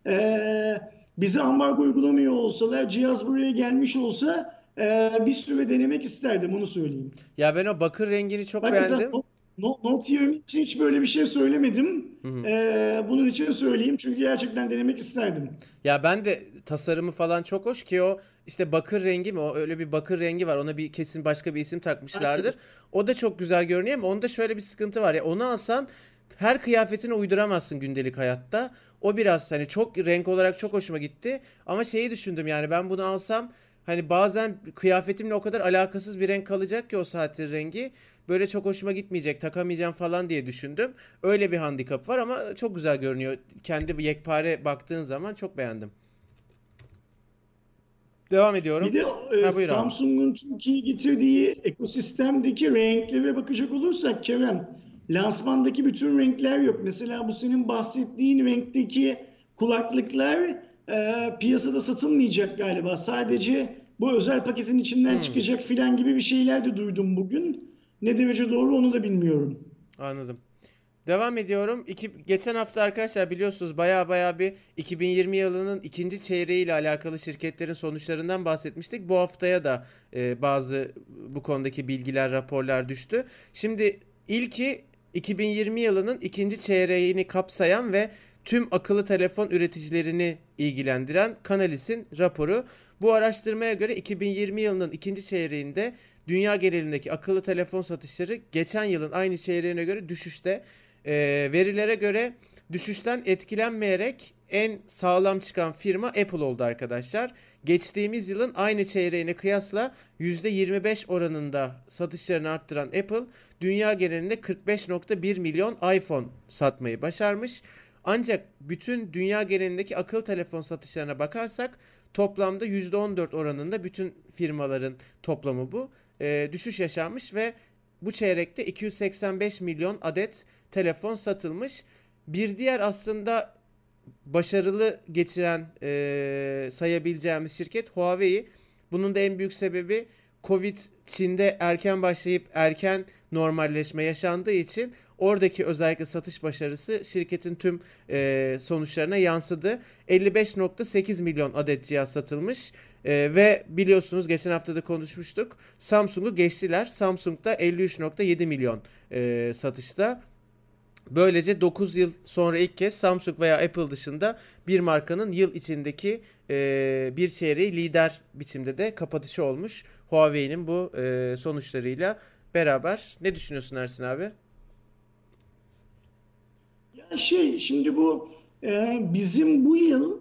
Ee, bize ambargo uygulamıyor olsalar, cihaz buraya gelmiş olsa e, bir süre denemek isterdim onu söyleyeyim. Ya ben o bakır rengini çok Bak beğendim. Note Note 20 için hiç böyle bir şey söylemedim. Hı hı. Ee, bunun için söyleyeyim çünkü gerçekten denemek isterdim. Ya ben de tasarımı falan çok hoş ki o işte bakır rengi mi o öyle bir bakır rengi var ona bir kesin başka bir isim takmışlardır. O da çok güzel görünüyor ama onda şöyle bir sıkıntı var ya onu alsan her kıyafetine uyduramazsın gündelik hayatta. O biraz hani çok renk olarak çok hoşuma gitti ama şeyi düşündüm yani ben bunu alsam hani bazen kıyafetimle o kadar alakasız bir renk kalacak ki o saatin rengi böyle çok hoşuma gitmeyecek takamayacağım falan diye düşündüm. Öyle bir handikap var ama çok güzel görünüyor. Kendi yekpare baktığın zaman çok beğendim. Devam ediyorum. Bir de e. Samsung'un Türkiye'ye getirdiği ekosistemdeki renklere bakacak olursak Kerem, lansmandaki bütün renkler yok. Mesela bu senin bahsettiğin renkteki kulaklıklar e, piyasada satılmayacak galiba. Sadece bu özel paketin içinden Hmm. çıkacak filan gibi bir şeyler de duydum bugün. Ne derece doğru onu da bilmiyorum. Anladım. Devam ediyorum. İki, geçen hafta arkadaşlar biliyorsunuz baya baya bir 2020 yılının ikinci çeyreği ile alakalı şirketlerin sonuçlarından bahsetmiştik. Bu haftaya da e, bazı bu konudaki bilgiler, raporlar düştü. Şimdi ilki 2020 yılının ikinci çeyreğini kapsayan ve tüm akıllı telefon üreticilerini ilgilendiren Canalis'in raporu. Bu araştırmaya göre 2020 yılının ikinci çeyreğinde dünya genelindeki akıllı telefon satışları geçen yılın aynı çeyreğine göre düşüşte. Ee, verilere göre düşüşten etkilenmeyerek en sağlam çıkan firma Apple oldu arkadaşlar. Geçtiğimiz yılın aynı çeyreğine kıyasla %25 oranında satışlarını arttıran Apple dünya genelinde 45.1 milyon iPhone satmayı başarmış. Ancak bütün dünya genelindeki akıl telefon satışlarına bakarsak toplamda %14 oranında bütün firmaların toplamı bu. E, düşüş yaşanmış ve bu çeyrekte 285 milyon adet telefon satılmış. Bir diğer aslında başarılı geçiren e, sayabileceğimiz şirket Huawei. Bunun da en büyük sebebi Covid Çin'de erken başlayıp erken normalleşme yaşandığı için oradaki özellikle satış başarısı şirketin tüm e, sonuçlarına yansıdı. 55.8 milyon adet cihaz satılmış e, ve biliyorsunuz geçen hafta da konuşmuştuk. Samsung'u geçtiler. Samsung da 53.7 milyon e, satışta. Böylece 9 yıl sonra ilk kez Samsung veya Apple dışında bir markanın yıl içindeki e, bir çeyreği lider biçimde de kapatışı olmuş. Huawei'nin bu e, sonuçlarıyla beraber. Ne düşünüyorsun Ersin abi? Ya şey şimdi bu e, bizim bu yıl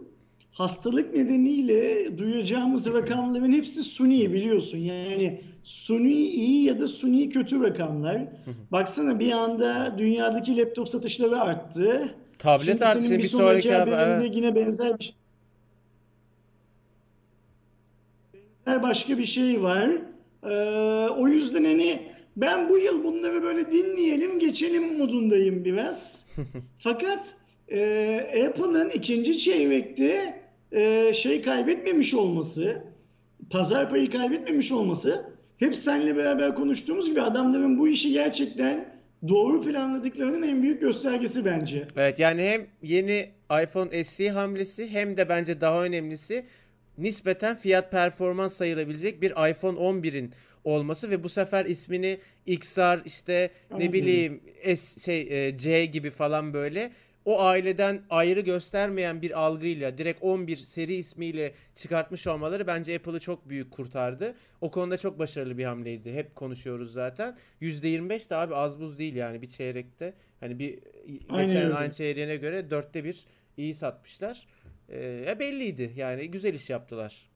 hastalık nedeniyle duyacağımız rakamların hepsi suni biliyorsun. Yani suni iyi ya da suni kötü rakamlar. Baksana bir anda dünyadaki laptop satışları arttı. Tablet Şimdi Şimdi bir bir sonraki sonraki haber. haberinde evet. yine benzer bir şey. Benzer başka bir şey var. Ee, o yüzden hani ben bu yıl bunları böyle dinleyelim, geçelim modundayım biraz. Fakat e, Apple'ın ikinci çeyrekte e, şey kaybetmemiş olması, pazar payı kaybetmemiş olması, hep seninle beraber konuştuğumuz gibi adamların bu işi gerçekten doğru planladıklarının en büyük göstergesi bence. Evet yani hem yeni iPhone SE hamlesi hem de bence daha önemlisi nispeten fiyat performans sayılabilecek bir iPhone 11'in olması ve bu sefer ismini XR işte ne bileyim S şey e, C gibi falan böyle o aileden ayrı göstermeyen bir algıyla direkt 11 seri ismiyle çıkartmış olmaları bence Apple'ı çok büyük kurtardı. O konuda çok başarılı bir hamleydi. Hep konuşuyoruz zaten. %25 de abi az buz değil yani bir çeyrekte. Hani bir Aynen geçen öyle. aynı çeyreğine göre dörtte bir iyi satmışlar. Ee, ya belliydi yani güzel iş yaptılar.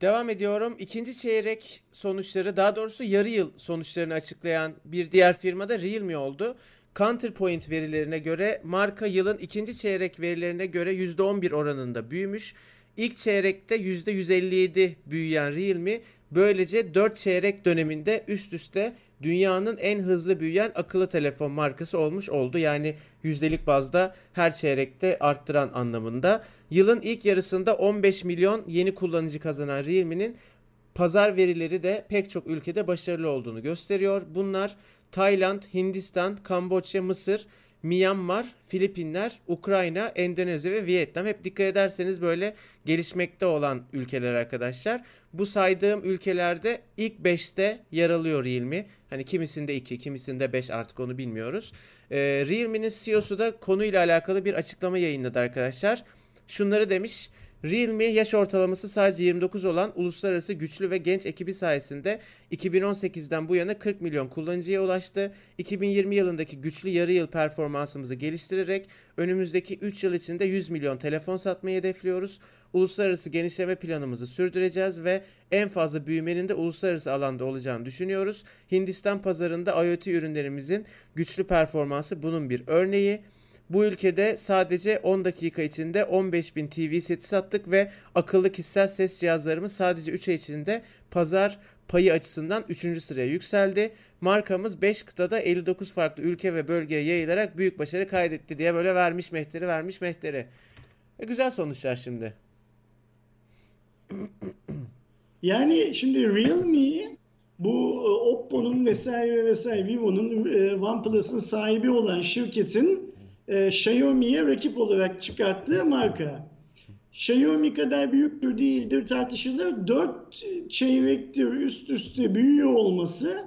Devam ediyorum. İkinci çeyrek sonuçları daha doğrusu yarı yıl sonuçlarını açıklayan bir diğer firma da Realme oldu. Counterpoint verilerine göre marka yılın ikinci çeyrek verilerine göre %11 oranında büyümüş. İlk çeyrekte %157 büyüyen Realme böylece 4 çeyrek döneminde üst üste dünyanın en hızlı büyüyen akıllı telefon markası olmuş oldu. Yani yüzdelik bazda her çeyrekte arttıran anlamında. Yılın ilk yarısında 15 milyon yeni kullanıcı kazanan Realme'nin pazar verileri de pek çok ülkede başarılı olduğunu gösteriyor. Bunlar Tayland, Hindistan, Kamboçya, Mısır, Myanmar, Filipinler, Ukrayna, Endonezya ve Vietnam. Hep dikkat ederseniz böyle gelişmekte olan ülkeler arkadaşlar. Bu saydığım ülkelerde ilk 5'te yer alıyor Realme. Hani kimisinde 2, kimisinde 5 artık onu bilmiyoruz. Ee, Realme'nin CEO'su da konuyla alakalı bir açıklama yayınladı arkadaşlar. Şunları demiş. Realme yaş ortalaması sadece 29 olan uluslararası güçlü ve genç ekibi sayesinde 2018'den bu yana 40 milyon kullanıcıya ulaştı. 2020 yılındaki güçlü yarı yıl performansımızı geliştirerek önümüzdeki 3 yıl içinde 100 milyon telefon satmayı hedefliyoruz. Uluslararası genişleme planımızı sürdüreceğiz ve en fazla büyümenin de uluslararası alanda olacağını düşünüyoruz. Hindistan pazarında IoT ürünlerimizin güçlü performansı bunun bir örneği. Bu ülkede sadece 10 dakika içinde 15.000 TV seti sattık ve akıllı kişisel ses cihazlarımız sadece 3 ay içinde pazar payı açısından 3. sıraya yükseldi. Markamız 5 kıtada 59 farklı ülke ve bölgeye yayılarak büyük başarı kaydetti diye böyle vermiş mehteri vermiş mehteri. E, güzel sonuçlar şimdi. Yani şimdi Realme bu e, Oppo'nun vesaire vesaire Vivo'nun e, OnePlus'ın sahibi olan şirketin e, Xiaomi'ye rakip olarak çıkarttığı marka. Xiaomi kadar büyüktür değildir tartışılır. 4 çeyrektir üst üste büyüyor olması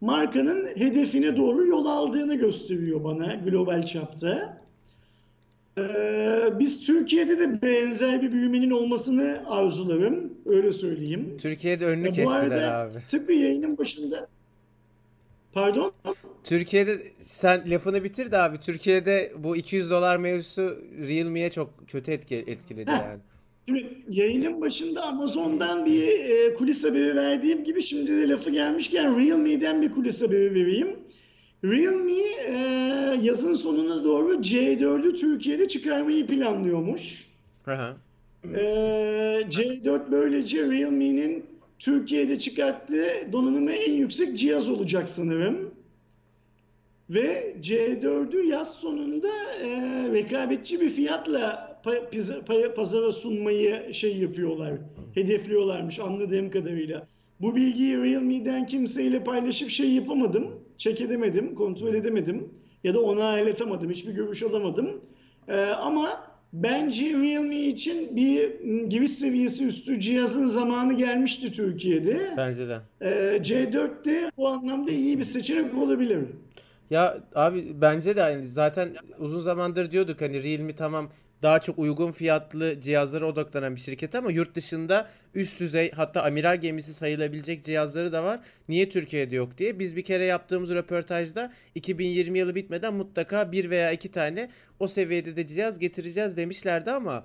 markanın hedefine doğru yol aldığını gösteriyor bana global çapta. Ee, biz Türkiye'de de benzer bir büyümenin olmasını arzularım. Öyle söyleyeyim. Türkiye'de önünü Ya bu kestiler arada abi. tıpkı yayının başında Pardon? Türkiye'de sen lafını bitir de abi. Türkiye'de bu 200 dolar mevzusu Realme'ye çok kötü etki, etkiledi Heh. yani. Şimdi yayının başında Amazon'dan bir e, kulis haberi verdiğim gibi şimdi de lafı gelmişken Realme'den bir kulis haberi vereyim. Realme e, yazın sonuna doğru C4'ü Türkiye'de çıkarmayı planlıyormuş. Aha. E, C4 böylece Realme'nin Türkiye'de çıkarttığı donanımı en yüksek cihaz olacak sanırım. Ve C4'ü yaz sonunda e, rekabetçi bir fiyatla pazara sunmayı şey yapıyorlar, hedefliyorlarmış anladığım kadarıyla. Bu bilgiyi Realme'den kimseyle paylaşıp şey yapamadım, check edemedim, kontrol edemedim ya da ona aletamadım, hiçbir görüş alamadım. E, ama bence Realme için bir m, giriş seviyesi üstü cihazın zamanı gelmişti Türkiye'de. Bence de. E, C4 de bu anlamda iyi bir seçenek olabilir. Ya abi bence de yani zaten uzun zamandır diyorduk hani Realme tamam daha çok uygun fiyatlı cihazlara odaklanan bir şirket ama yurt dışında üst düzey hatta amiral gemisi sayılabilecek cihazları da var. Niye Türkiye'de yok diye. Biz bir kere yaptığımız röportajda 2020 yılı bitmeden mutlaka bir veya iki tane o seviyede de cihaz getireceğiz demişlerdi ama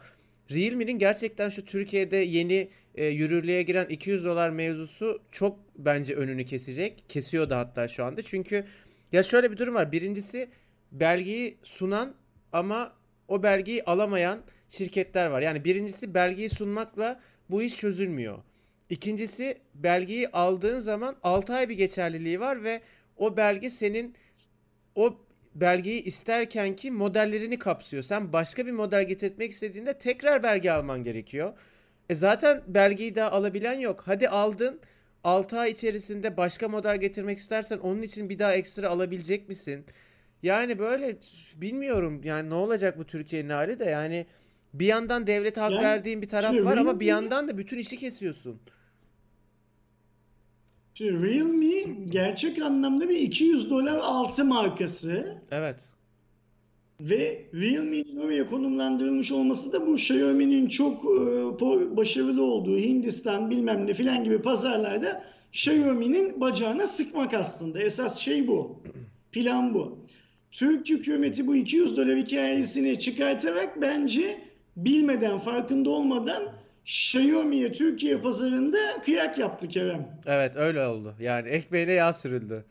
Realme'nin gerçekten şu Türkiye'de yeni e, yürürlüğe giren 200 dolar mevzusu çok bence önünü kesecek. Kesiyor da hatta şu anda. Çünkü ya şöyle bir durum var. Birincisi belgeyi sunan ama o belgeyi alamayan şirketler var. Yani birincisi belgeyi sunmakla bu iş çözülmüyor. İkincisi belgeyi aldığın zaman 6 ay bir geçerliliği var ve o belge senin o belgeyi isterken ki modellerini kapsıyor. Sen başka bir model getirtmek istediğinde tekrar belge alman gerekiyor. E zaten belgeyi daha alabilen yok. Hadi aldın. 6 ay içerisinde başka model getirmek istersen onun için bir daha ekstra alabilecek misin? Yani böyle bilmiyorum yani ne olacak bu Türkiye'nin hali de yani bir yandan devlete hak Yani verdiğin bir taraf var ama bir yandan da bütün işi kesiyorsun. Şimdi Realme gerçek anlamda bir 200 dolar altı markası Evet. ve Realme'nin oraya konumlandırılmış olması da bu Xiaomi'nin çok e, başarılı olduğu Hindistan bilmem ne filan gibi pazarlarda Xiaomi'nin bacağına sıkmak aslında. Esas şey bu. Plan bu. Türk hükümeti bu 200 dolar hikayesini çıkartarak bence bilmeden, farkında olmadan Xiaomi'ye Türkiye pazarında kıyak yaptı Kerem. Evet öyle oldu. Yani ekmeğine yağ sürüldü.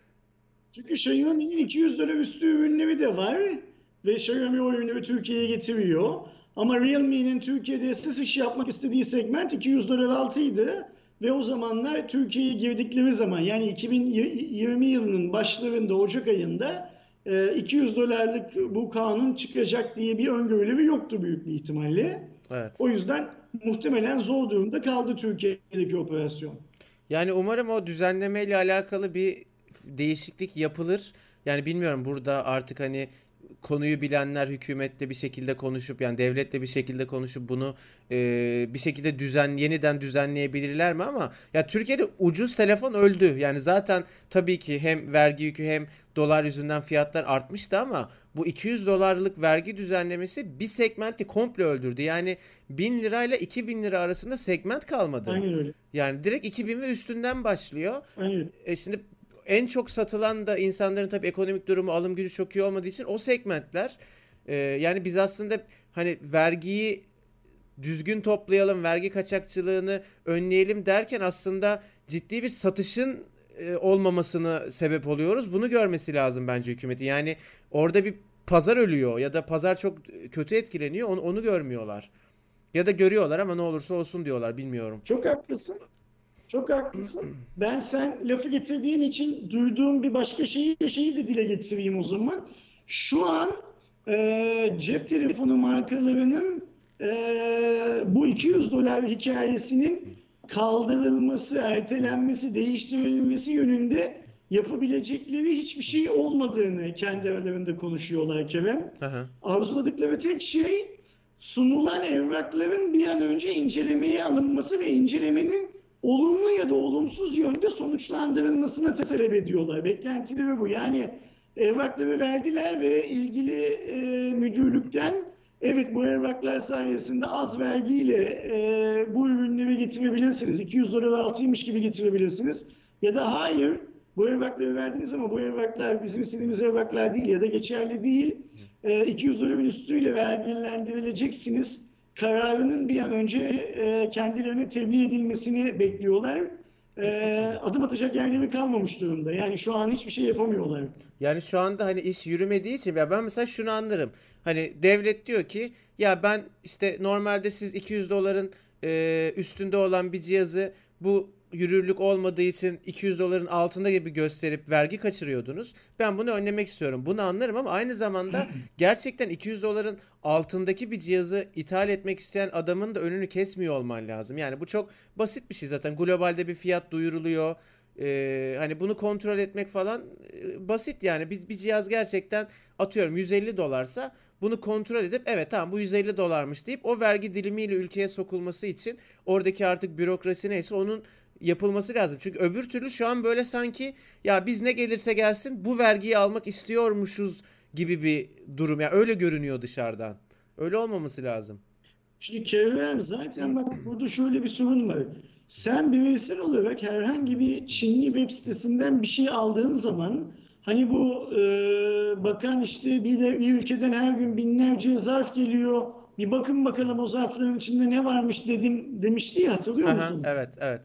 Çünkü Xiaomi'nin 200 dolar üstü ürünleri de var ve Xiaomi o ürünleri Türkiye'ye getiriyor. Ama Realme'nin Türkiye'de esas iş yapmak istediği segment 200 dolar altıydı ve o zamanlar Türkiye'ye girdikleri zaman yani 2020 yılının başlarında Ocak ayında 200 dolarlık bu kanun çıkacak diye bir öngörüleri yoktu büyük bir ihtimalle. Evet. O yüzden muhtemelen zor durumda kaldı Türkiye'deki operasyon. Yani umarım o düzenlemeyle alakalı bir değişiklik yapılır. Yani bilmiyorum burada artık hani konuyu bilenler hükümette bir şekilde konuşup yani devletle bir şekilde konuşup bunu e, bir şekilde düzen yeniden düzenleyebilirler mi ama ya Türkiye'de ucuz telefon öldü. Yani zaten tabii ki hem vergi yükü hem dolar yüzünden fiyatlar artmıştı ama bu 200 dolarlık vergi düzenlemesi bir segmenti komple öldürdü. Yani 1000 lirayla 2000 lira arasında segment kalmadı. Aynen öyle. Yani direkt 2000 ve üstünden başlıyor. Aynen. E şimdi en çok satılan da insanların tabii ekonomik durumu, alım gücü çok iyi olmadığı için o segmentler. E, yani biz aslında hani vergiyi düzgün toplayalım, vergi kaçakçılığını önleyelim derken aslında ciddi bir satışın e, olmamasına sebep oluyoruz. Bunu görmesi lazım bence hükümetin. Yani orada bir pazar ölüyor ya da pazar çok kötü etkileniyor. Onu, onu görmüyorlar. Ya da görüyorlar ama ne olursa olsun diyorlar bilmiyorum. Çok haklısın. Çok haklısın. Ben sen lafı getirdiğin için duyduğum bir başka şeyi şeyi de dile getireyim o zaman. Şu an e, cep telefonu markalarının e, bu 200 dolar hikayesinin kaldırılması, ertelenmesi, değiştirilmesi yönünde yapabilecekleri hiçbir şey olmadığını kendi aralarında konuşuyorlar Kerem. Hı. Arzuladıkları tek şey sunulan evrakların bir an önce incelemeye alınması ve incelemenin olumlu ya da olumsuz yönde sonuçlandırılmasını talep ediyorlar. Beklentileri bu. Yani evrakları verdiler ve ilgili e, müdürlükten evet bu evraklar sayesinde az vergiyle e, bu ürünleri getirebilirsiniz. 200 dolar altıymış gibi getirebilirsiniz. Ya da hayır Bu evrakları verdiniz ama bu evraklar bizim istediğimiz evraklar değil ya da geçerli değil. E, 200 doların üstüyle vergilendirileceksiniz. Kararının bir an önce e, kendilerine tebliğ edilmesini bekliyorlar. E, adım atacak yerleri kalmamış durumda. Yani şu an hiçbir şey yapamıyorlar. Yani şu anda hani iş yürümediği için ya ben mesela şunu anlarım. Hani devlet diyor ki ya ben işte normalde siz 200 doların e, üstünde olan bir cihazı bu yürürlük olmadığı için 200 doların altında gibi gösterip vergi kaçırıyordunuz. Ben bunu önlemek istiyorum. Bunu anlarım ama aynı zamanda gerçekten 200 doların altındaki bir cihazı ithal etmek isteyen adamın da önünü kesmiyor olman lazım. Yani bu çok basit bir şey zaten. Globalde bir fiyat duyuruluyor. Ee, hani bunu kontrol etmek falan e, basit yani bir, bir cihaz gerçekten atıyorum 150 dolarsa bunu kontrol edip evet tamam bu 150 dolarmış deyip o vergi dilimiyle ülkeye sokulması için oradaki artık bürokrasi neyse onun yapılması lazım. Çünkü öbür türlü şu an böyle sanki ya biz ne gelirse gelsin bu vergiyi almak istiyormuşuz gibi bir durum. Yani öyle görünüyor dışarıdan. Öyle olmaması lazım. Şimdi Kerem zaten bak burada şöyle bir sorun var. Sen bireysel olarak herhangi bir Çinli web sitesinden bir şey aldığın zaman hani bu e, bakan işte bir de bir ülkeden her gün binlerce zarf geliyor. Bir bakın bakalım o zarfların içinde ne varmış dedim demişti ya hatırlıyor Aha, musun? evet evet.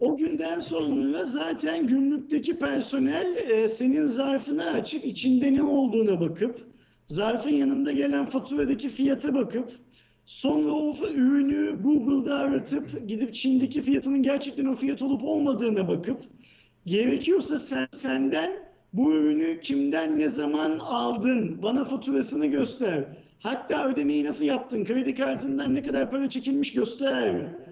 O günden sonra zaten gümrükteki personel e, senin zarfını açıp içinde ne olduğuna bakıp zarfın yanında gelen faturadaki fiyata bakıp sonra o ürünü Google'da aratıp gidip Çin'deki fiyatının gerçekten o fiyat olup olmadığına bakıp gerekiyorsa sen senden bu ürünü kimden ne zaman aldın bana faturasını göster. Hatta ödemeyi nasıl yaptın? Kredi kartından ne kadar para çekilmiş göster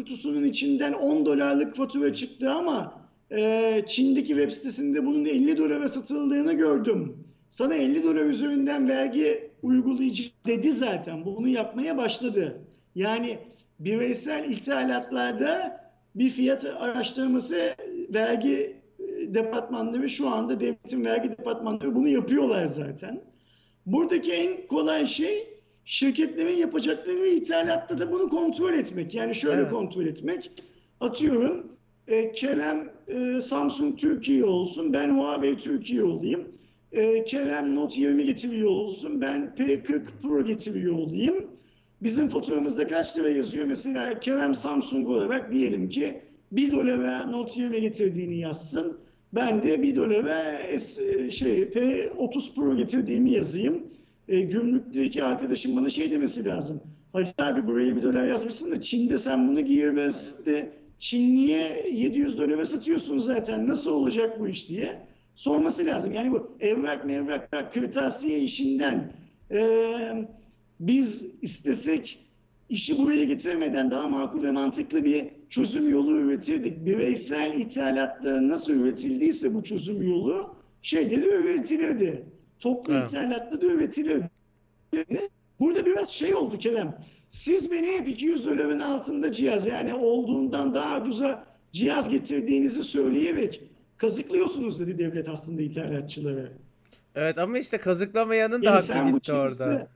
kutusunun içinden 10 dolarlık fatura çıktı ama e, Çin'deki web sitesinde bunun 50 dolara satıldığını gördüm. Sana 50 dolar üzerinden vergi uygulayıcı dedi zaten. Bunu yapmaya başladı. Yani bireysel ithalatlarda bir fiyat araştırması vergi departmanları şu anda devletin vergi departmanları bunu yapıyorlar zaten. Buradaki en kolay şey şirketlerin yapacakları ithalatta da bunu kontrol etmek. Yani şöyle Evet. kontrol etmek. Atıyorum e, Kerem e, Samsung Türkiye olsun, ben Huawei Türkiye olayım. E, Kerem Note 20 getiriyor olsun, ben P40 Pro getiriyor olayım. Bizim faturamızda kaç lira yazıyor? Mesela Kerem Samsung olarak diyelim ki 1 dolara Note 20 getirdiğini yazsın. Ben de 1 dolara S, şey, P30 Pro getirdiğimi yazayım e, gümrükteki arkadaşım bana şey demesi lazım. Hacı abi buraya bir dolar yazmışsın da Çin'de sen bunu giyirmezde Çinliye 700 dolara satıyorsun zaten nasıl olacak bu iş diye sorması lazım. Yani bu evrak mevrak kırtasiye işinden e, biz istesek işi buraya getirmeden daha makul ve mantıklı bir çözüm yolu üretirdik. Bireysel ithalatta nasıl üretildiyse bu çözüm yolu şeyde de üretilirdi. Toplu Evet. da üretilir. Burada biraz şey oldu Kerem. Siz beni hep 200 doların altında cihaz yani olduğundan daha ucuza cihaz getirdiğinizi söyleyerek kazıklıyorsunuz dedi devlet aslında ithalatçıları. Evet ama işte kazıklamayanın da Yani hakkı gitti cihazı orada.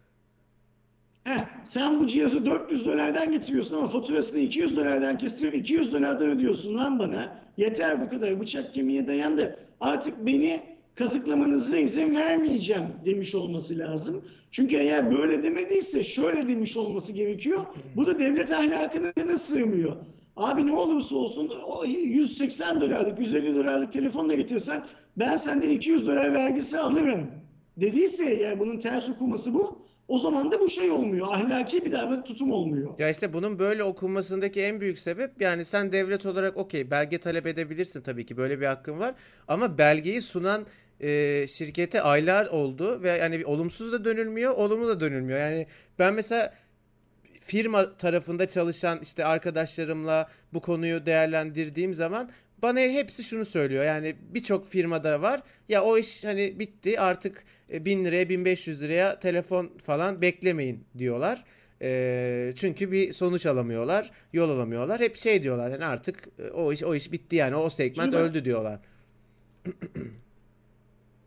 Heh, sen bu cihazı 400 dolardan getiriyorsun ama faturasını 200 dolardan kestirip 200 dolardan ödüyorsun lan bana. Yeter bu kadar bıçak kemiğe dayandı. Artık beni kazıklamanıza izin vermeyeceğim demiş olması lazım. Çünkü eğer böyle demediyse şöyle demiş olması gerekiyor. Bu da devlet ahlakına sığmıyor. Abi ne olursa olsun o 180 dolarlık 150 dolarlık telefonla getirsen ben senden 200 dolar vergisi alırım dediyse eğer bunun ters okuması bu. O zaman da bu şey olmuyor. Ahlaki bir davranış tutum olmuyor. Ya işte bunun böyle okunmasındaki en büyük sebep yani sen devlet olarak okey belge talep edebilirsin tabii ki böyle bir hakkın var ama belgeyi sunan e, şirkete aylar oldu ve yani olumsuz da dönülmüyor, olumlu da dönülmüyor. Yani ben mesela firma tarafında çalışan işte arkadaşlarımla bu konuyu değerlendirdiğim zaman bana hepsi şunu söylüyor. Yani birçok firmada var. Ya o iş hani bitti artık e, 1000 liraya 1500 liraya telefon falan beklemeyin diyorlar. E, çünkü bir sonuç alamıyorlar, yol alamıyorlar. Hep şey diyorlar yani artık e, o iş o iş bitti yani o segment Şimdi öldü diyorlar.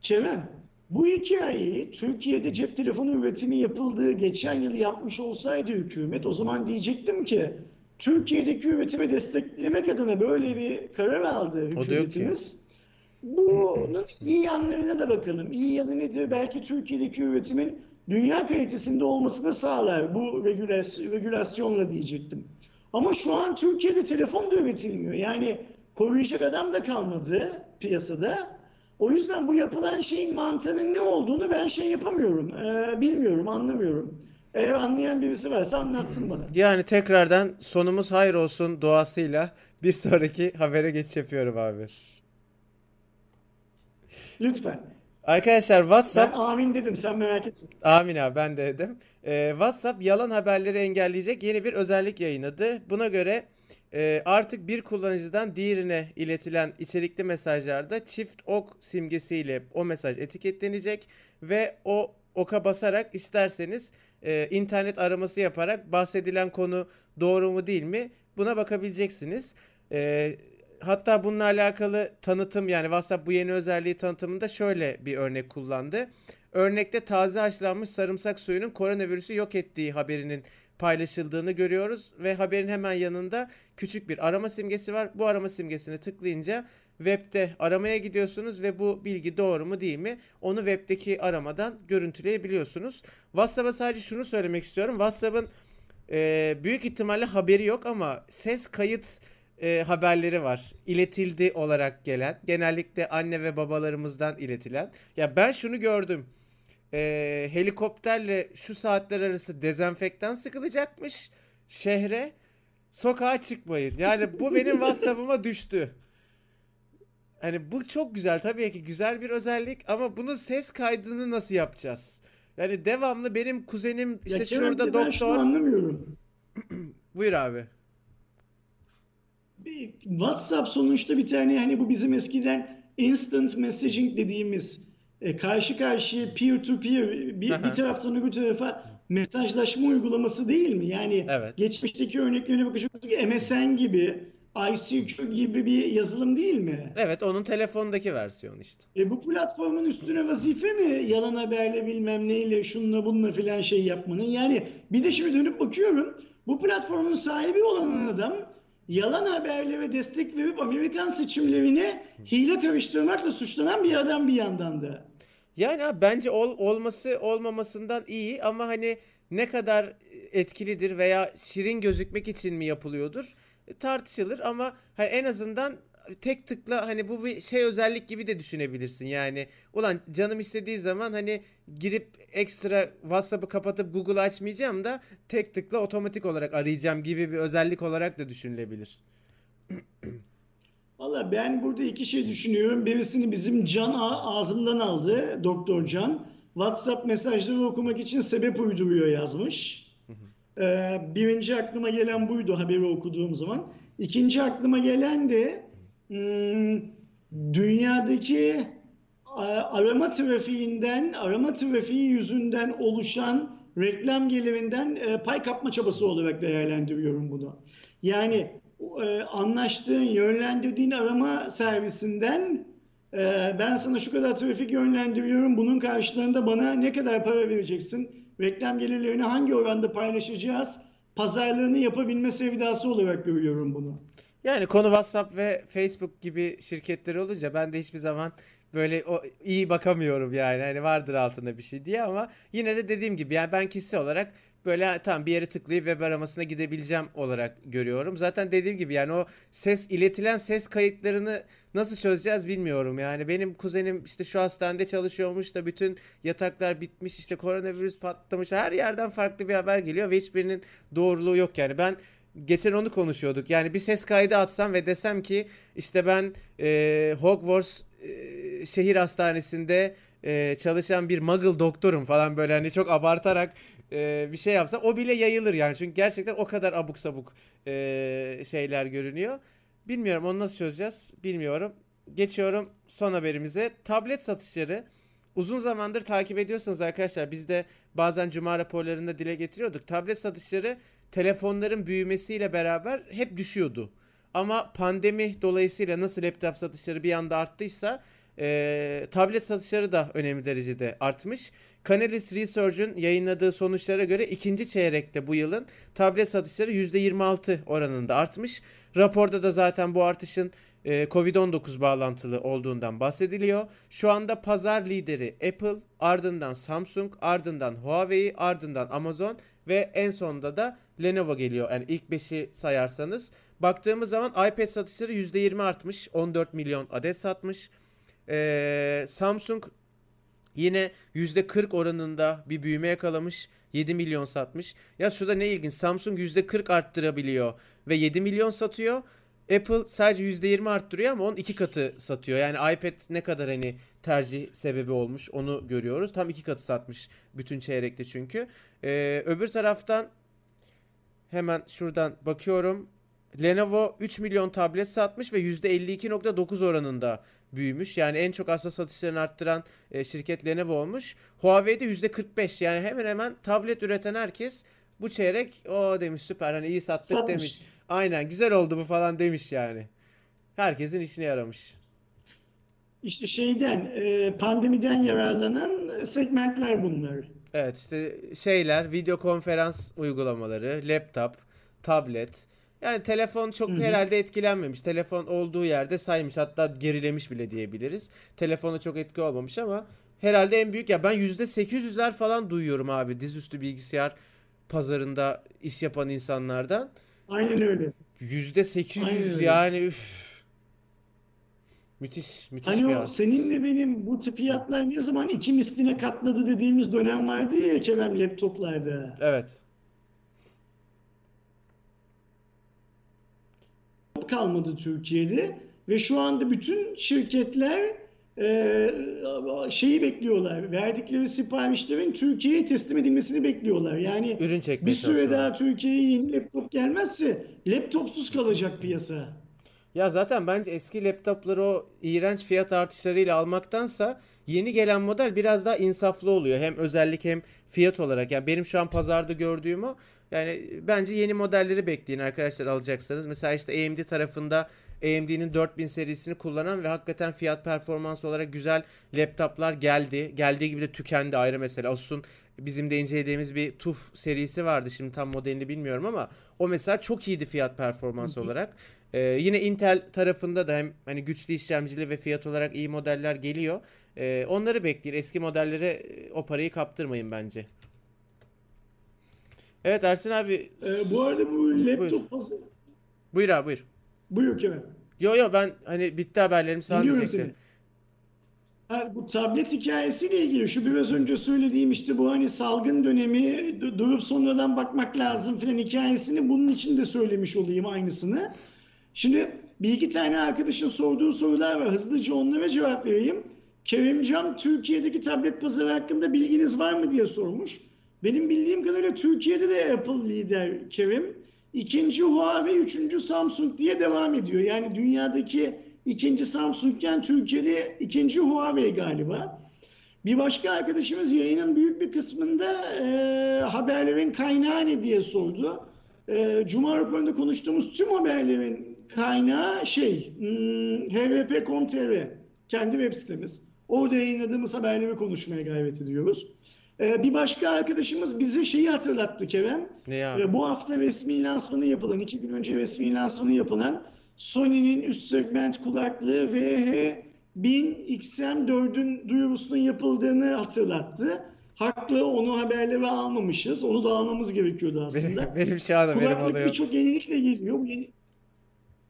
Kerem, bu hikayeyi Türkiye'de cep telefonu üretimi yapıldığı geçen yıl yapmış olsaydı hükümet o zaman diyecektim ki Türkiye'deki üretimi desteklemek adına böyle bir karar aldı hükümetimiz. Bunun iyi yanlarına da bakalım. İyi yanı nedir? Belki Türkiye'deki üretimin dünya kalitesinde olmasını sağlar bu regülasyonla diyecektim. Ama şu an Türkiye'de telefon da üretilmiyor. Yani koruyacak adam da kalmadı piyasada. O yüzden bu yapılan şeyin mantığının ne olduğunu ben şey yapamıyorum. Ee, bilmiyorum, anlamıyorum. Eğer anlayan birisi varsa anlatsın bana. Yani tekrardan sonumuz hayır olsun doğasıyla bir sonraki habere geçiş yapıyorum abi. Lütfen. Arkadaşlar WhatsApp... Ben amin dedim sen merak etme. Amin abi ben de dedim. Ee, WhatsApp yalan haberleri engelleyecek yeni bir özellik yayınladı. Buna göre e, artık bir kullanıcıdan diğerine iletilen içerikli mesajlarda çift ok simgesiyle o mesaj etiketlenecek ve o oka basarak isterseniz e, internet araması yaparak bahsedilen konu doğru mu değil mi buna bakabileceksiniz. E, hatta bununla alakalı tanıtım yani WhatsApp bu yeni özelliği tanıtımında şöyle bir örnek kullandı. Örnekte taze haşlanmış sarımsak suyunun koronavirüsü yok ettiği haberinin paylaşıldığını görüyoruz ve haberin hemen yanında küçük bir arama simgesi var. Bu arama simgesini tıklayınca webde aramaya gidiyorsunuz ve bu bilgi doğru mu değil mi onu webdeki aramadan görüntüleyebiliyorsunuz. WhatsApp'a sadece şunu söylemek istiyorum. WhatsApp'ın e, büyük ihtimalle haberi yok ama ses kayıt e, haberleri var. İletildi olarak gelen. Genellikle anne ve babalarımızdan iletilen. Ya ben şunu gördüm. E, helikopterle şu saatler arası dezenfektan sıkılacakmış şehre. Sokağa çıkmayın. Yani bu benim WhatsApp'ıma düştü. Hani bu çok güzel tabii ki güzel bir özellik ama bunun ses kaydını nasıl yapacağız? Yani devamlı benim kuzenim işte ya şurada ben doktor. Ben şunu anlamıyorum. Buyur abi. Bir WhatsApp sonuçta bir tane hani bu bizim eskiden instant messaging dediğimiz e, karşı karşıya peer to peer bir, bir taraftan öbür tarafa mesajlaşma uygulaması değil mi? Yani evet. geçmişteki örneklerine bakacak MSN gibi ICQ gibi bir yazılım değil mi? Evet onun telefondaki versiyon işte. E bu platformun üstüne vazife mi yalan haberle bilmem neyle şunla bununla filan şey yapmanın? Yani bir de şimdi dönüp bakıyorum bu platformun sahibi olan adam yalan haberlere destek verip Amerikan seçimlerine hile karıştırmakla suçlanan bir adam bir yandan da. Yani abi bence ol, olması olmamasından iyi ama hani ne kadar etkilidir veya şirin gözükmek için mi yapılıyordur tartışılır ama hani en azından tek tıkla hani bu bir şey özellik gibi de düşünebilirsin yani. Ulan canım istediği zaman hani girip ekstra WhatsApp'ı kapatıp Google açmayacağım da tek tıkla otomatik olarak arayacağım gibi bir özellik olarak da düşünülebilir. Valla ben burada iki şey düşünüyorum. Birisini bizim Can ağzımdan aldı. Doktor Can. WhatsApp mesajları okumak için sebep uyduruyor yazmış. Ee, birinci aklıma gelen buydu haberi okuduğum zaman. İkinci aklıma gelen de dünyadaki arama trafiğinden, arama trafiği yüzünden oluşan reklam gelirinden e, pay kapma çabası olarak değerlendiriyorum bunu. Yani e, anlaştığın, yönlendirdiğin arama servisinden e, ben sana şu kadar trafik yönlendiriyorum, bunun karşılığında bana ne kadar para vereceksin, reklam gelirlerini hangi oranda paylaşacağız, pazarlığını yapabilme sevdası olarak görüyorum bunu. Yani konu WhatsApp ve Facebook gibi şirketleri olunca ben de hiçbir zaman böyle o iyi bakamıyorum yani. Hani vardır altında bir şey diye ama yine de dediğim gibi yani ben kişisel olarak böyle tam bir yere tıklayıp web aramasına gidebileceğim olarak görüyorum. Zaten dediğim gibi yani o ses iletilen ses kayıtlarını nasıl çözeceğiz bilmiyorum. Yani benim kuzenim işte şu hastanede çalışıyormuş da bütün yataklar bitmiş işte koronavirüs patlamış her yerden farklı bir haber geliyor ve hiçbirinin doğruluğu yok yani. Ben geçen onu konuşuyorduk. Yani bir ses kaydı atsam ve desem ki işte ben e, Hogwarts e, şehir hastanesinde e, çalışan bir muggle doktorum falan böyle hani çok abartarak e, bir şey yapsam o bile yayılır yani. Çünkü gerçekten o kadar abuk sabuk e, şeyler görünüyor. Bilmiyorum onu nasıl çözeceğiz bilmiyorum. Geçiyorum son haberimize. Tablet satışları uzun zamandır takip ediyorsanız arkadaşlar biz de bazen cuma raporlarında dile getiriyorduk. Tablet satışları telefonların büyümesiyle beraber hep düşüyordu. Ama pandemi dolayısıyla nasıl laptop satışları bir anda arttıysa e, tablet satışları da önemli derecede artmış. Canalys Research'un yayınladığı sonuçlara göre ikinci çeyrekte bu yılın tablet satışları %26 oranında artmış. Raporda da zaten bu artışın e, Covid-19 bağlantılı olduğundan bahsediliyor. Şu anda pazar lideri Apple, ardından Samsung, ardından Huawei, ardından Amazon ve en sonunda da Lenovo geliyor. Yani ilk 5'i sayarsanız. Baktığımız zaman iPad satışları %20 artmış. 14 milyon adet satmış. Ee, Samsung yine %40 oranında bir büyüme yakalamış. 7 milyon satmış. Ya şurada ne ilginç. Samsung %40 arttırabiliyor ve 7 milyon satıyor. Apple sadece %20 arttırıyor ama onun iki katı satıyor. Yani iPad ne kadar hani tercih sebebi olmuş onu görüyoruz. Tam iki katı satmış bütün çeyrekte çünkü. Ee, öbür taraftan hemen şuradan bakıyorum. Lenovo 3 milyon tablet satmış ve %52.9 oranında büyümüş. Yani en çok aslında satışlarını arttıran e, şirket Lenovo olmuş. Huawei'de %45 yani hemen hemen tablet üreten herkes bu çeyrek o demiş süper hani iyi sattık Satmış. demiş. Aynen güzel oldu bu falan demiş yani. Herkesin işine yaramış. İşte şeyden, e, pandemiden yararlanan segmentler bunlar. Evet işte şeyler video konferans uygulamaları, laptop, tablet. Yani telefon çok Hı hı. herhalde etkilenmemiş. Telefon olduğu yerde saymış hatta gerilemiş bile diyebiliriz. Telefona çok etki olmamış ama herhalde en büyük ya ben %800'ler falan duyuyorum abi dizüstü bilgisayar pazarında iş yapan insanlardan. Aynen öyle. %800 Aynen öyle. yani üf. Müthiş, müthiş Hani bir o an. seninle benim bu tip fiyatlar ne zaman iki misline katladı dediğimiz dönem vardı ya Kerem laptoplarda. Evet. kalmadı Türkiye'de ve şu anda bütün şirketler e, şeyi bekliyorlar. Verdikleri siparişlerin Türkiye'ye teslim edilmesini bekliyorlar. Yani Ürün bir süre daha Türkiye'ye yeni laptop gelmezse laptopsuz kalacak piyasa. Ya zaten bence eski laptopları o iğrenç fiyat artışlarıyla almaktansa yeni gelen model biraz daha insaflı oluyor. Hem özellik hem fiyat olarak. Yani benim şu an pazarda gördüğüm o. Yani bence yeni modelleri bekleyin arkadaşlar alacaksanız. Mesela işte AMD tarafında AMD'nin 4000 serisini kullanan ve hakikaten fiyat performans olarak güzel laptoplar geldi. Geldiği gibi de tükendi ayrı mesele. Asus'un bizim de incelediğimiz bir TUF serisi vardı. Şimdi tam modelini bilmiyorum ama o mesela çok iyiydi fiyat performans olarak. Ee, yine Intel tarafında da hem hani güçlü işlemcili ve fiyat olarak iyi modeller geliyor. Ee, onları bekleyin. Eski modellere e, o parayı kaptırmayın bence. Evet Ersin abi E, bu arada bu buyur. laptop pazarı... Buyur abi buyur. Buyur Kerem. Yo yo ben hani bitti haberlerim sana Dinliyorum diyecektim. seni. Bu tablet hikayesiyle ilgili şu biraz önce söylediğim işte bu hani salgın dönemi du- durup sonradan bakmak lazım filan hikayesini bunun için de söylemiş olayım aynısını. Şimdi bir iki tane arkadaşın sorduğu sorular var. Hızlıca onlara cevap vereyim. Kerimcan Türkiye'deki tablet pazarı hakkında bilginiz var mı diye sormuş. Benim bildiğim kadarıyla Türkiye'de de Apple lider Kerim. İkinci Huawei, üçüncü Samsung diye devam ediyor. Yani dünyadaki ikinci Samsung'ken Türkiye'de ikinci Huawei galiba. Bir başka arkadaşımız yayının büyük bir kısmında e, haberlerin kaynağı ne diye sordu. E, Cuma raporunda konuştuğumuz tüm haberlerin kaynağı şey hmm, hvp.com.tr kendi web sitemiz. Orada yayınladığımız haberleri konuşmaya gayret ediyoruz. E, bir başka arkadaşımız bize şeyi hatırlattı Kerem. Ne abi? E, bu hafta resmi lansmanı yapılan, iki gün önce resmi lansmanı yapılan Sony'nin üst segment kulaklığı VH1000 XM4'ün duyurusunun yapıldığını hatırlattı. Haklı onu haberlere almamışız. Onu da almamız gerekiyordu aslında. Benim, benim şu an haberim Kulaklık birçok yenilikle geliyor. Bu yeni...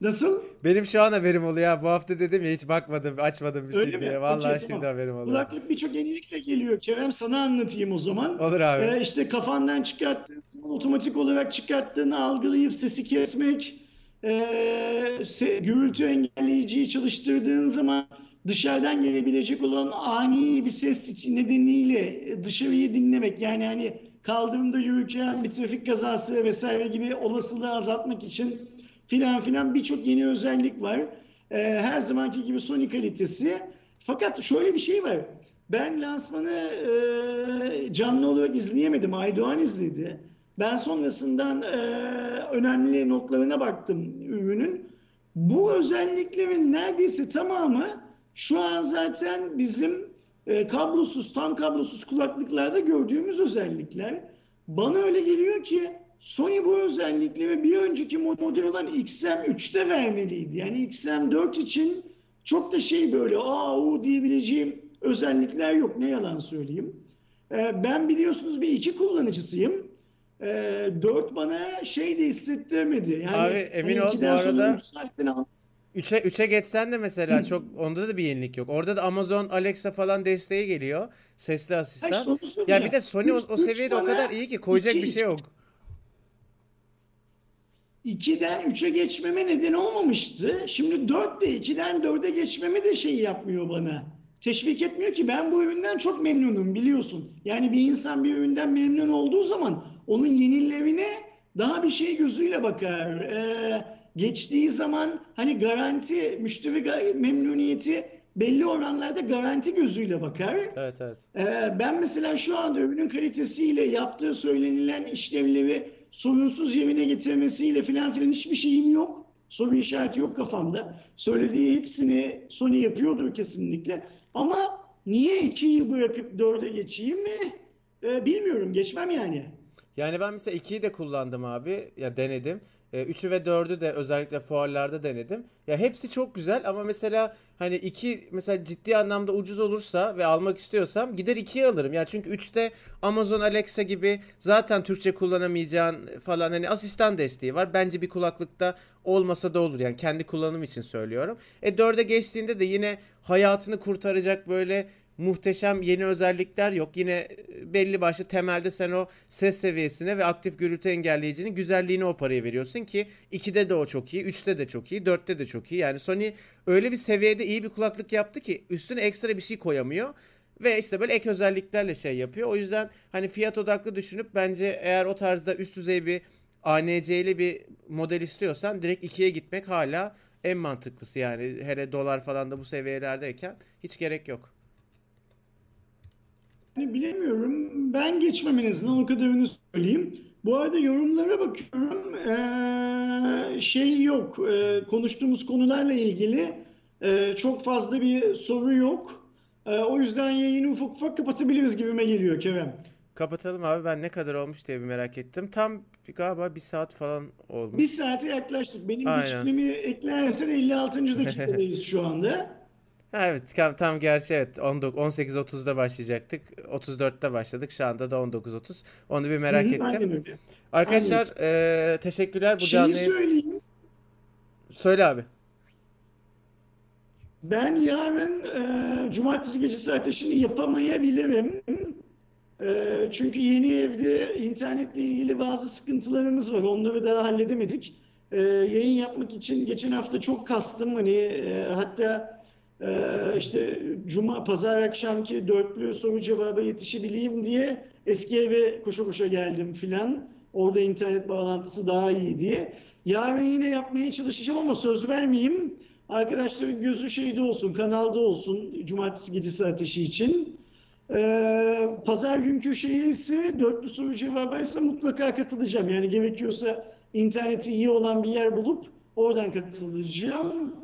Nasıl? Benim şu an haberim oluyor. Bu hafta dedim ya hiç bakmadım, açmadım bir şey Öyle mi? diye. Vallahi Okey, şimdi tamam. haberim oluyor. Kulaklık birçok yenilikle geliyor. Kerem sana anlatayım o zaman. Olur abi. Ee, işte kafandan çıkarttığın zaman otomatik olarak çıkarttığını algılayıp sesi kesmek, se- gürültü engelleyiciyi çalıştırdığın zaman dışarıdan gelebilecek olan ani bir ses nedeniyle dışarıyı dinlemek yani hani kaldırımda yürürken bir trafik kazası vesaire gibi olasılığı azaltmak için filan filan birçok yeni özellik var. Ee, her zamanki gibi Sony kalitesi. Fakat şöyle bir şey var. Ben lansmanı e, canlı olarak izleyemedim. Aydoğan izledi. Ben sonrasından e, önemli notlarına baktım ürünün. Bu özelliklerin neredeyse tamamı şu an zaten bizim e, kablosuz, tam kablosuz kulaklıklarda gördüğümüz özellikler. Bana öyle geliyor ki Sony bu özellikleri bir önceki model olan XM3'te vermeliydi. Yani XM4 için çok da şey böyle aa o diyebileceğim özellikler yok. Ne yalan söyleyeyim. Ee, ben biliyorsunuz bir iki kullanıcısıyım. Ee, 4 bana şey de hissettirmedi. Yani Abi emin hani ol bu arada üç saatten al- 3'e 3'e geçsen de mesela çok onda da bir yenilik yok. Orada da Amazon Alexa falan desteği geliyor. Sesli Ay, asistan. sonu Ya söyleyeyim. bir de Sony o, o seviyede o kadar iyi ki koyacak iki bir şey yok. 2'den 3'e geçmeme neden olmamıştı. Şimdi 4 de 2'den 4'e geçmemi de şey yapmıyor bana. Teşvik etmiyor ki ben bu üründen çok memnunum biliyorsun. Yani bir insan bir üründen memnun olduğu zaman onun yenilerine daha bir şey gözüyle bakar. Ee, geçtiği zaman hani garanti, müşteri memnuniyeti belli oranlarda garanti gözüyle bakar. Evet evet. Ee, ben mesela şu anda ürünün kalitesiyle yaptığı söylenilen işlemleri sorunsuz yerine getirmesiyle filan filan hiçbir şeyim yok. Soru işareti yok kafamda. Söylediği hepsini Sony yapıyordur kesinlikle. Ama niye 2'yi bırakıp 4'e geçeyim mi? Ee, bilmiyorum. Geçmem yani. Yani ben mesela 2'yi de kullandım abi. Ya denedim. 3'ü ve 4'ü de özellikle fuarlarda denedim. Ya hepsi çok güzel ama mesela hani 2 mesela ciddi anlamda ucuz olursa ve almak istiyorsam gider 2'yi alırım. Ya çünkü 3'te Amazon Alexa gibi zaten Türkçe kullanamayacağın falan hani asistan desteği var. Bence bir kulaklıkta olmasa da olur yani kendi kullanım için söylüyorum. E 4'e geçtiğinde de yine hayatını kurtaracak böyle muhteşem yeni özellikler yok. Yine e, belli başlı temelde sen o ses seviyesine ve aktif gürültü engelleyicinin güzelliğine o parayı veriyorsun ki 2'de de o çok iyi, 3'te de çok iyi, 4'te de çok iyi. Yani Sony öyle bir seviyede iyi bir kulaklık yaptı ki üstüne ekstra bir şey koyamıyor. Ve işte böyle ek özelliklerle şey yapıyor. O yüzden hani fiyat odaklı düşünüp bence eğer o tarzda üst düzey bir ANC'li bir model istiyorsan direkt 2'ye gitmek hala en mantıklısı yani. Hele dolar falan da bu seviyelerdeyken hiç gerek yok. Bilemiyorum. Ben geçmem en azından o kadarını söyleyeyim. Bu arada yorumlara bakıyorum. Ee, şey yok. Ee, konuştuğumuz konularla ilgili e, çok fazla bir soru yok. Ee, o yüzden yayını ufak ufak kapatabiliriz gibime geliyor Kerem. Kapatalım abi ben ne kadar olmuş diye bir merak ettim. Tam bir- galiba bir saat falan Bir olmuş. saate yaklaştık. Benim Aynen. geçmemi eklersen 56. dakikadayız şu anda. Evet tam, tam gerçi evet 19 18.30'da başlayacaktık. 34'te başladık. Şu anda da 19.30. Onu bir merak Hı ettim. Aynen öyle. Arkadaşlar eee, teşekkürler bu Şeyi canlı söyleyeyim. Söyle abi. Ben yarın e, cumartesi gecesi ateşini yapamayabilirim. E, çünkü yeni evde internetle ilgili bazı sıkıntılarımız var. Onları daha halledemedik. E, yayın yapmak için geçen hafta çok kastım. Hani e, hatta e, işte cuma pazar akşamki dörtlü soru cevaba yetişebileyim diye eski eve koşa koşa geldim filan. Orada internet bağlantısı daha iyi diye. Yarın yine yapmaya çalışacağım ama söz vermeyeyim. Arkadaşların gözü şeyde olsun, kanalda olsun cumartesi gecesi ateşi için. Ee, pazar günkü şeyi ise dörtlü soru cevabı ise mutlaka katılacağım. Yani gerekiyorsa interneti iyi olan bir yer bulup oradan katılacağım.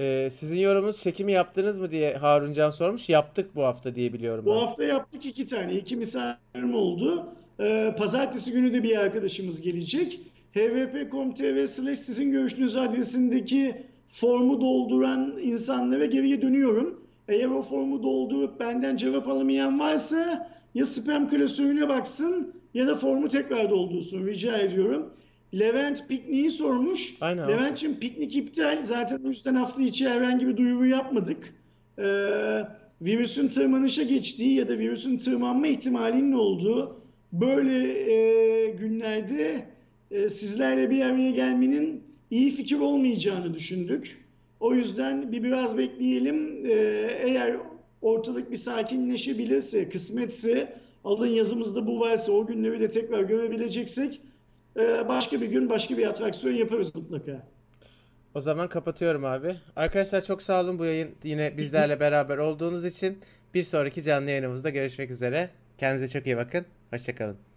Eee, sizin yorumunuz çekimi yaptınız mı diye Harun Can sormuş. Yaptık bu hafta diye biliyorum Bu ben. hafta yaptık iki tane. iki misafirim oldu. Ee, pazartesi günü de bir arkadaşımız gelecek. hvp.com.tr slash sizin görüşünüz adresindeki formu dolduran insanlara geriye dönüyorum. Eğer o formu doldurup benden cevap alamayan varsa ya spam klasörüne baksın ya da formu tekrar doldursun rica ediyorum. Levent pikniği sormuş. Aynen abi. Levent'ciğim piknik iptal. Zaten o yüzden hafta içi herhangi bir duyuru yapmadık. Ee, virüsün tırmanışa geçtiği ya da virüsün tırmanma ihtimalinin olduğu böyle e, günlerde e, sizlerle bir araya gelmenin iyi fikir olmayacağını düşündük. O yüzden bir biraz bekleyelim. Ee, eğer ortalık bir sakinleşebilirse, kısmetse, alın yazımızda bu varsa o günleri de tekrar görebileceksek e, başka bir gün başka bir atraksiyon yaparız mutlaka. O zaman kapatıyorum abi. Arkadaşlar çok sağ olun bu yayın yine bizlerle beraber olduğunuz için. Bir sonraki canlı yayınımızda görüşmek üzere. Kendinize çok iyi bakın. Hoşçakalın.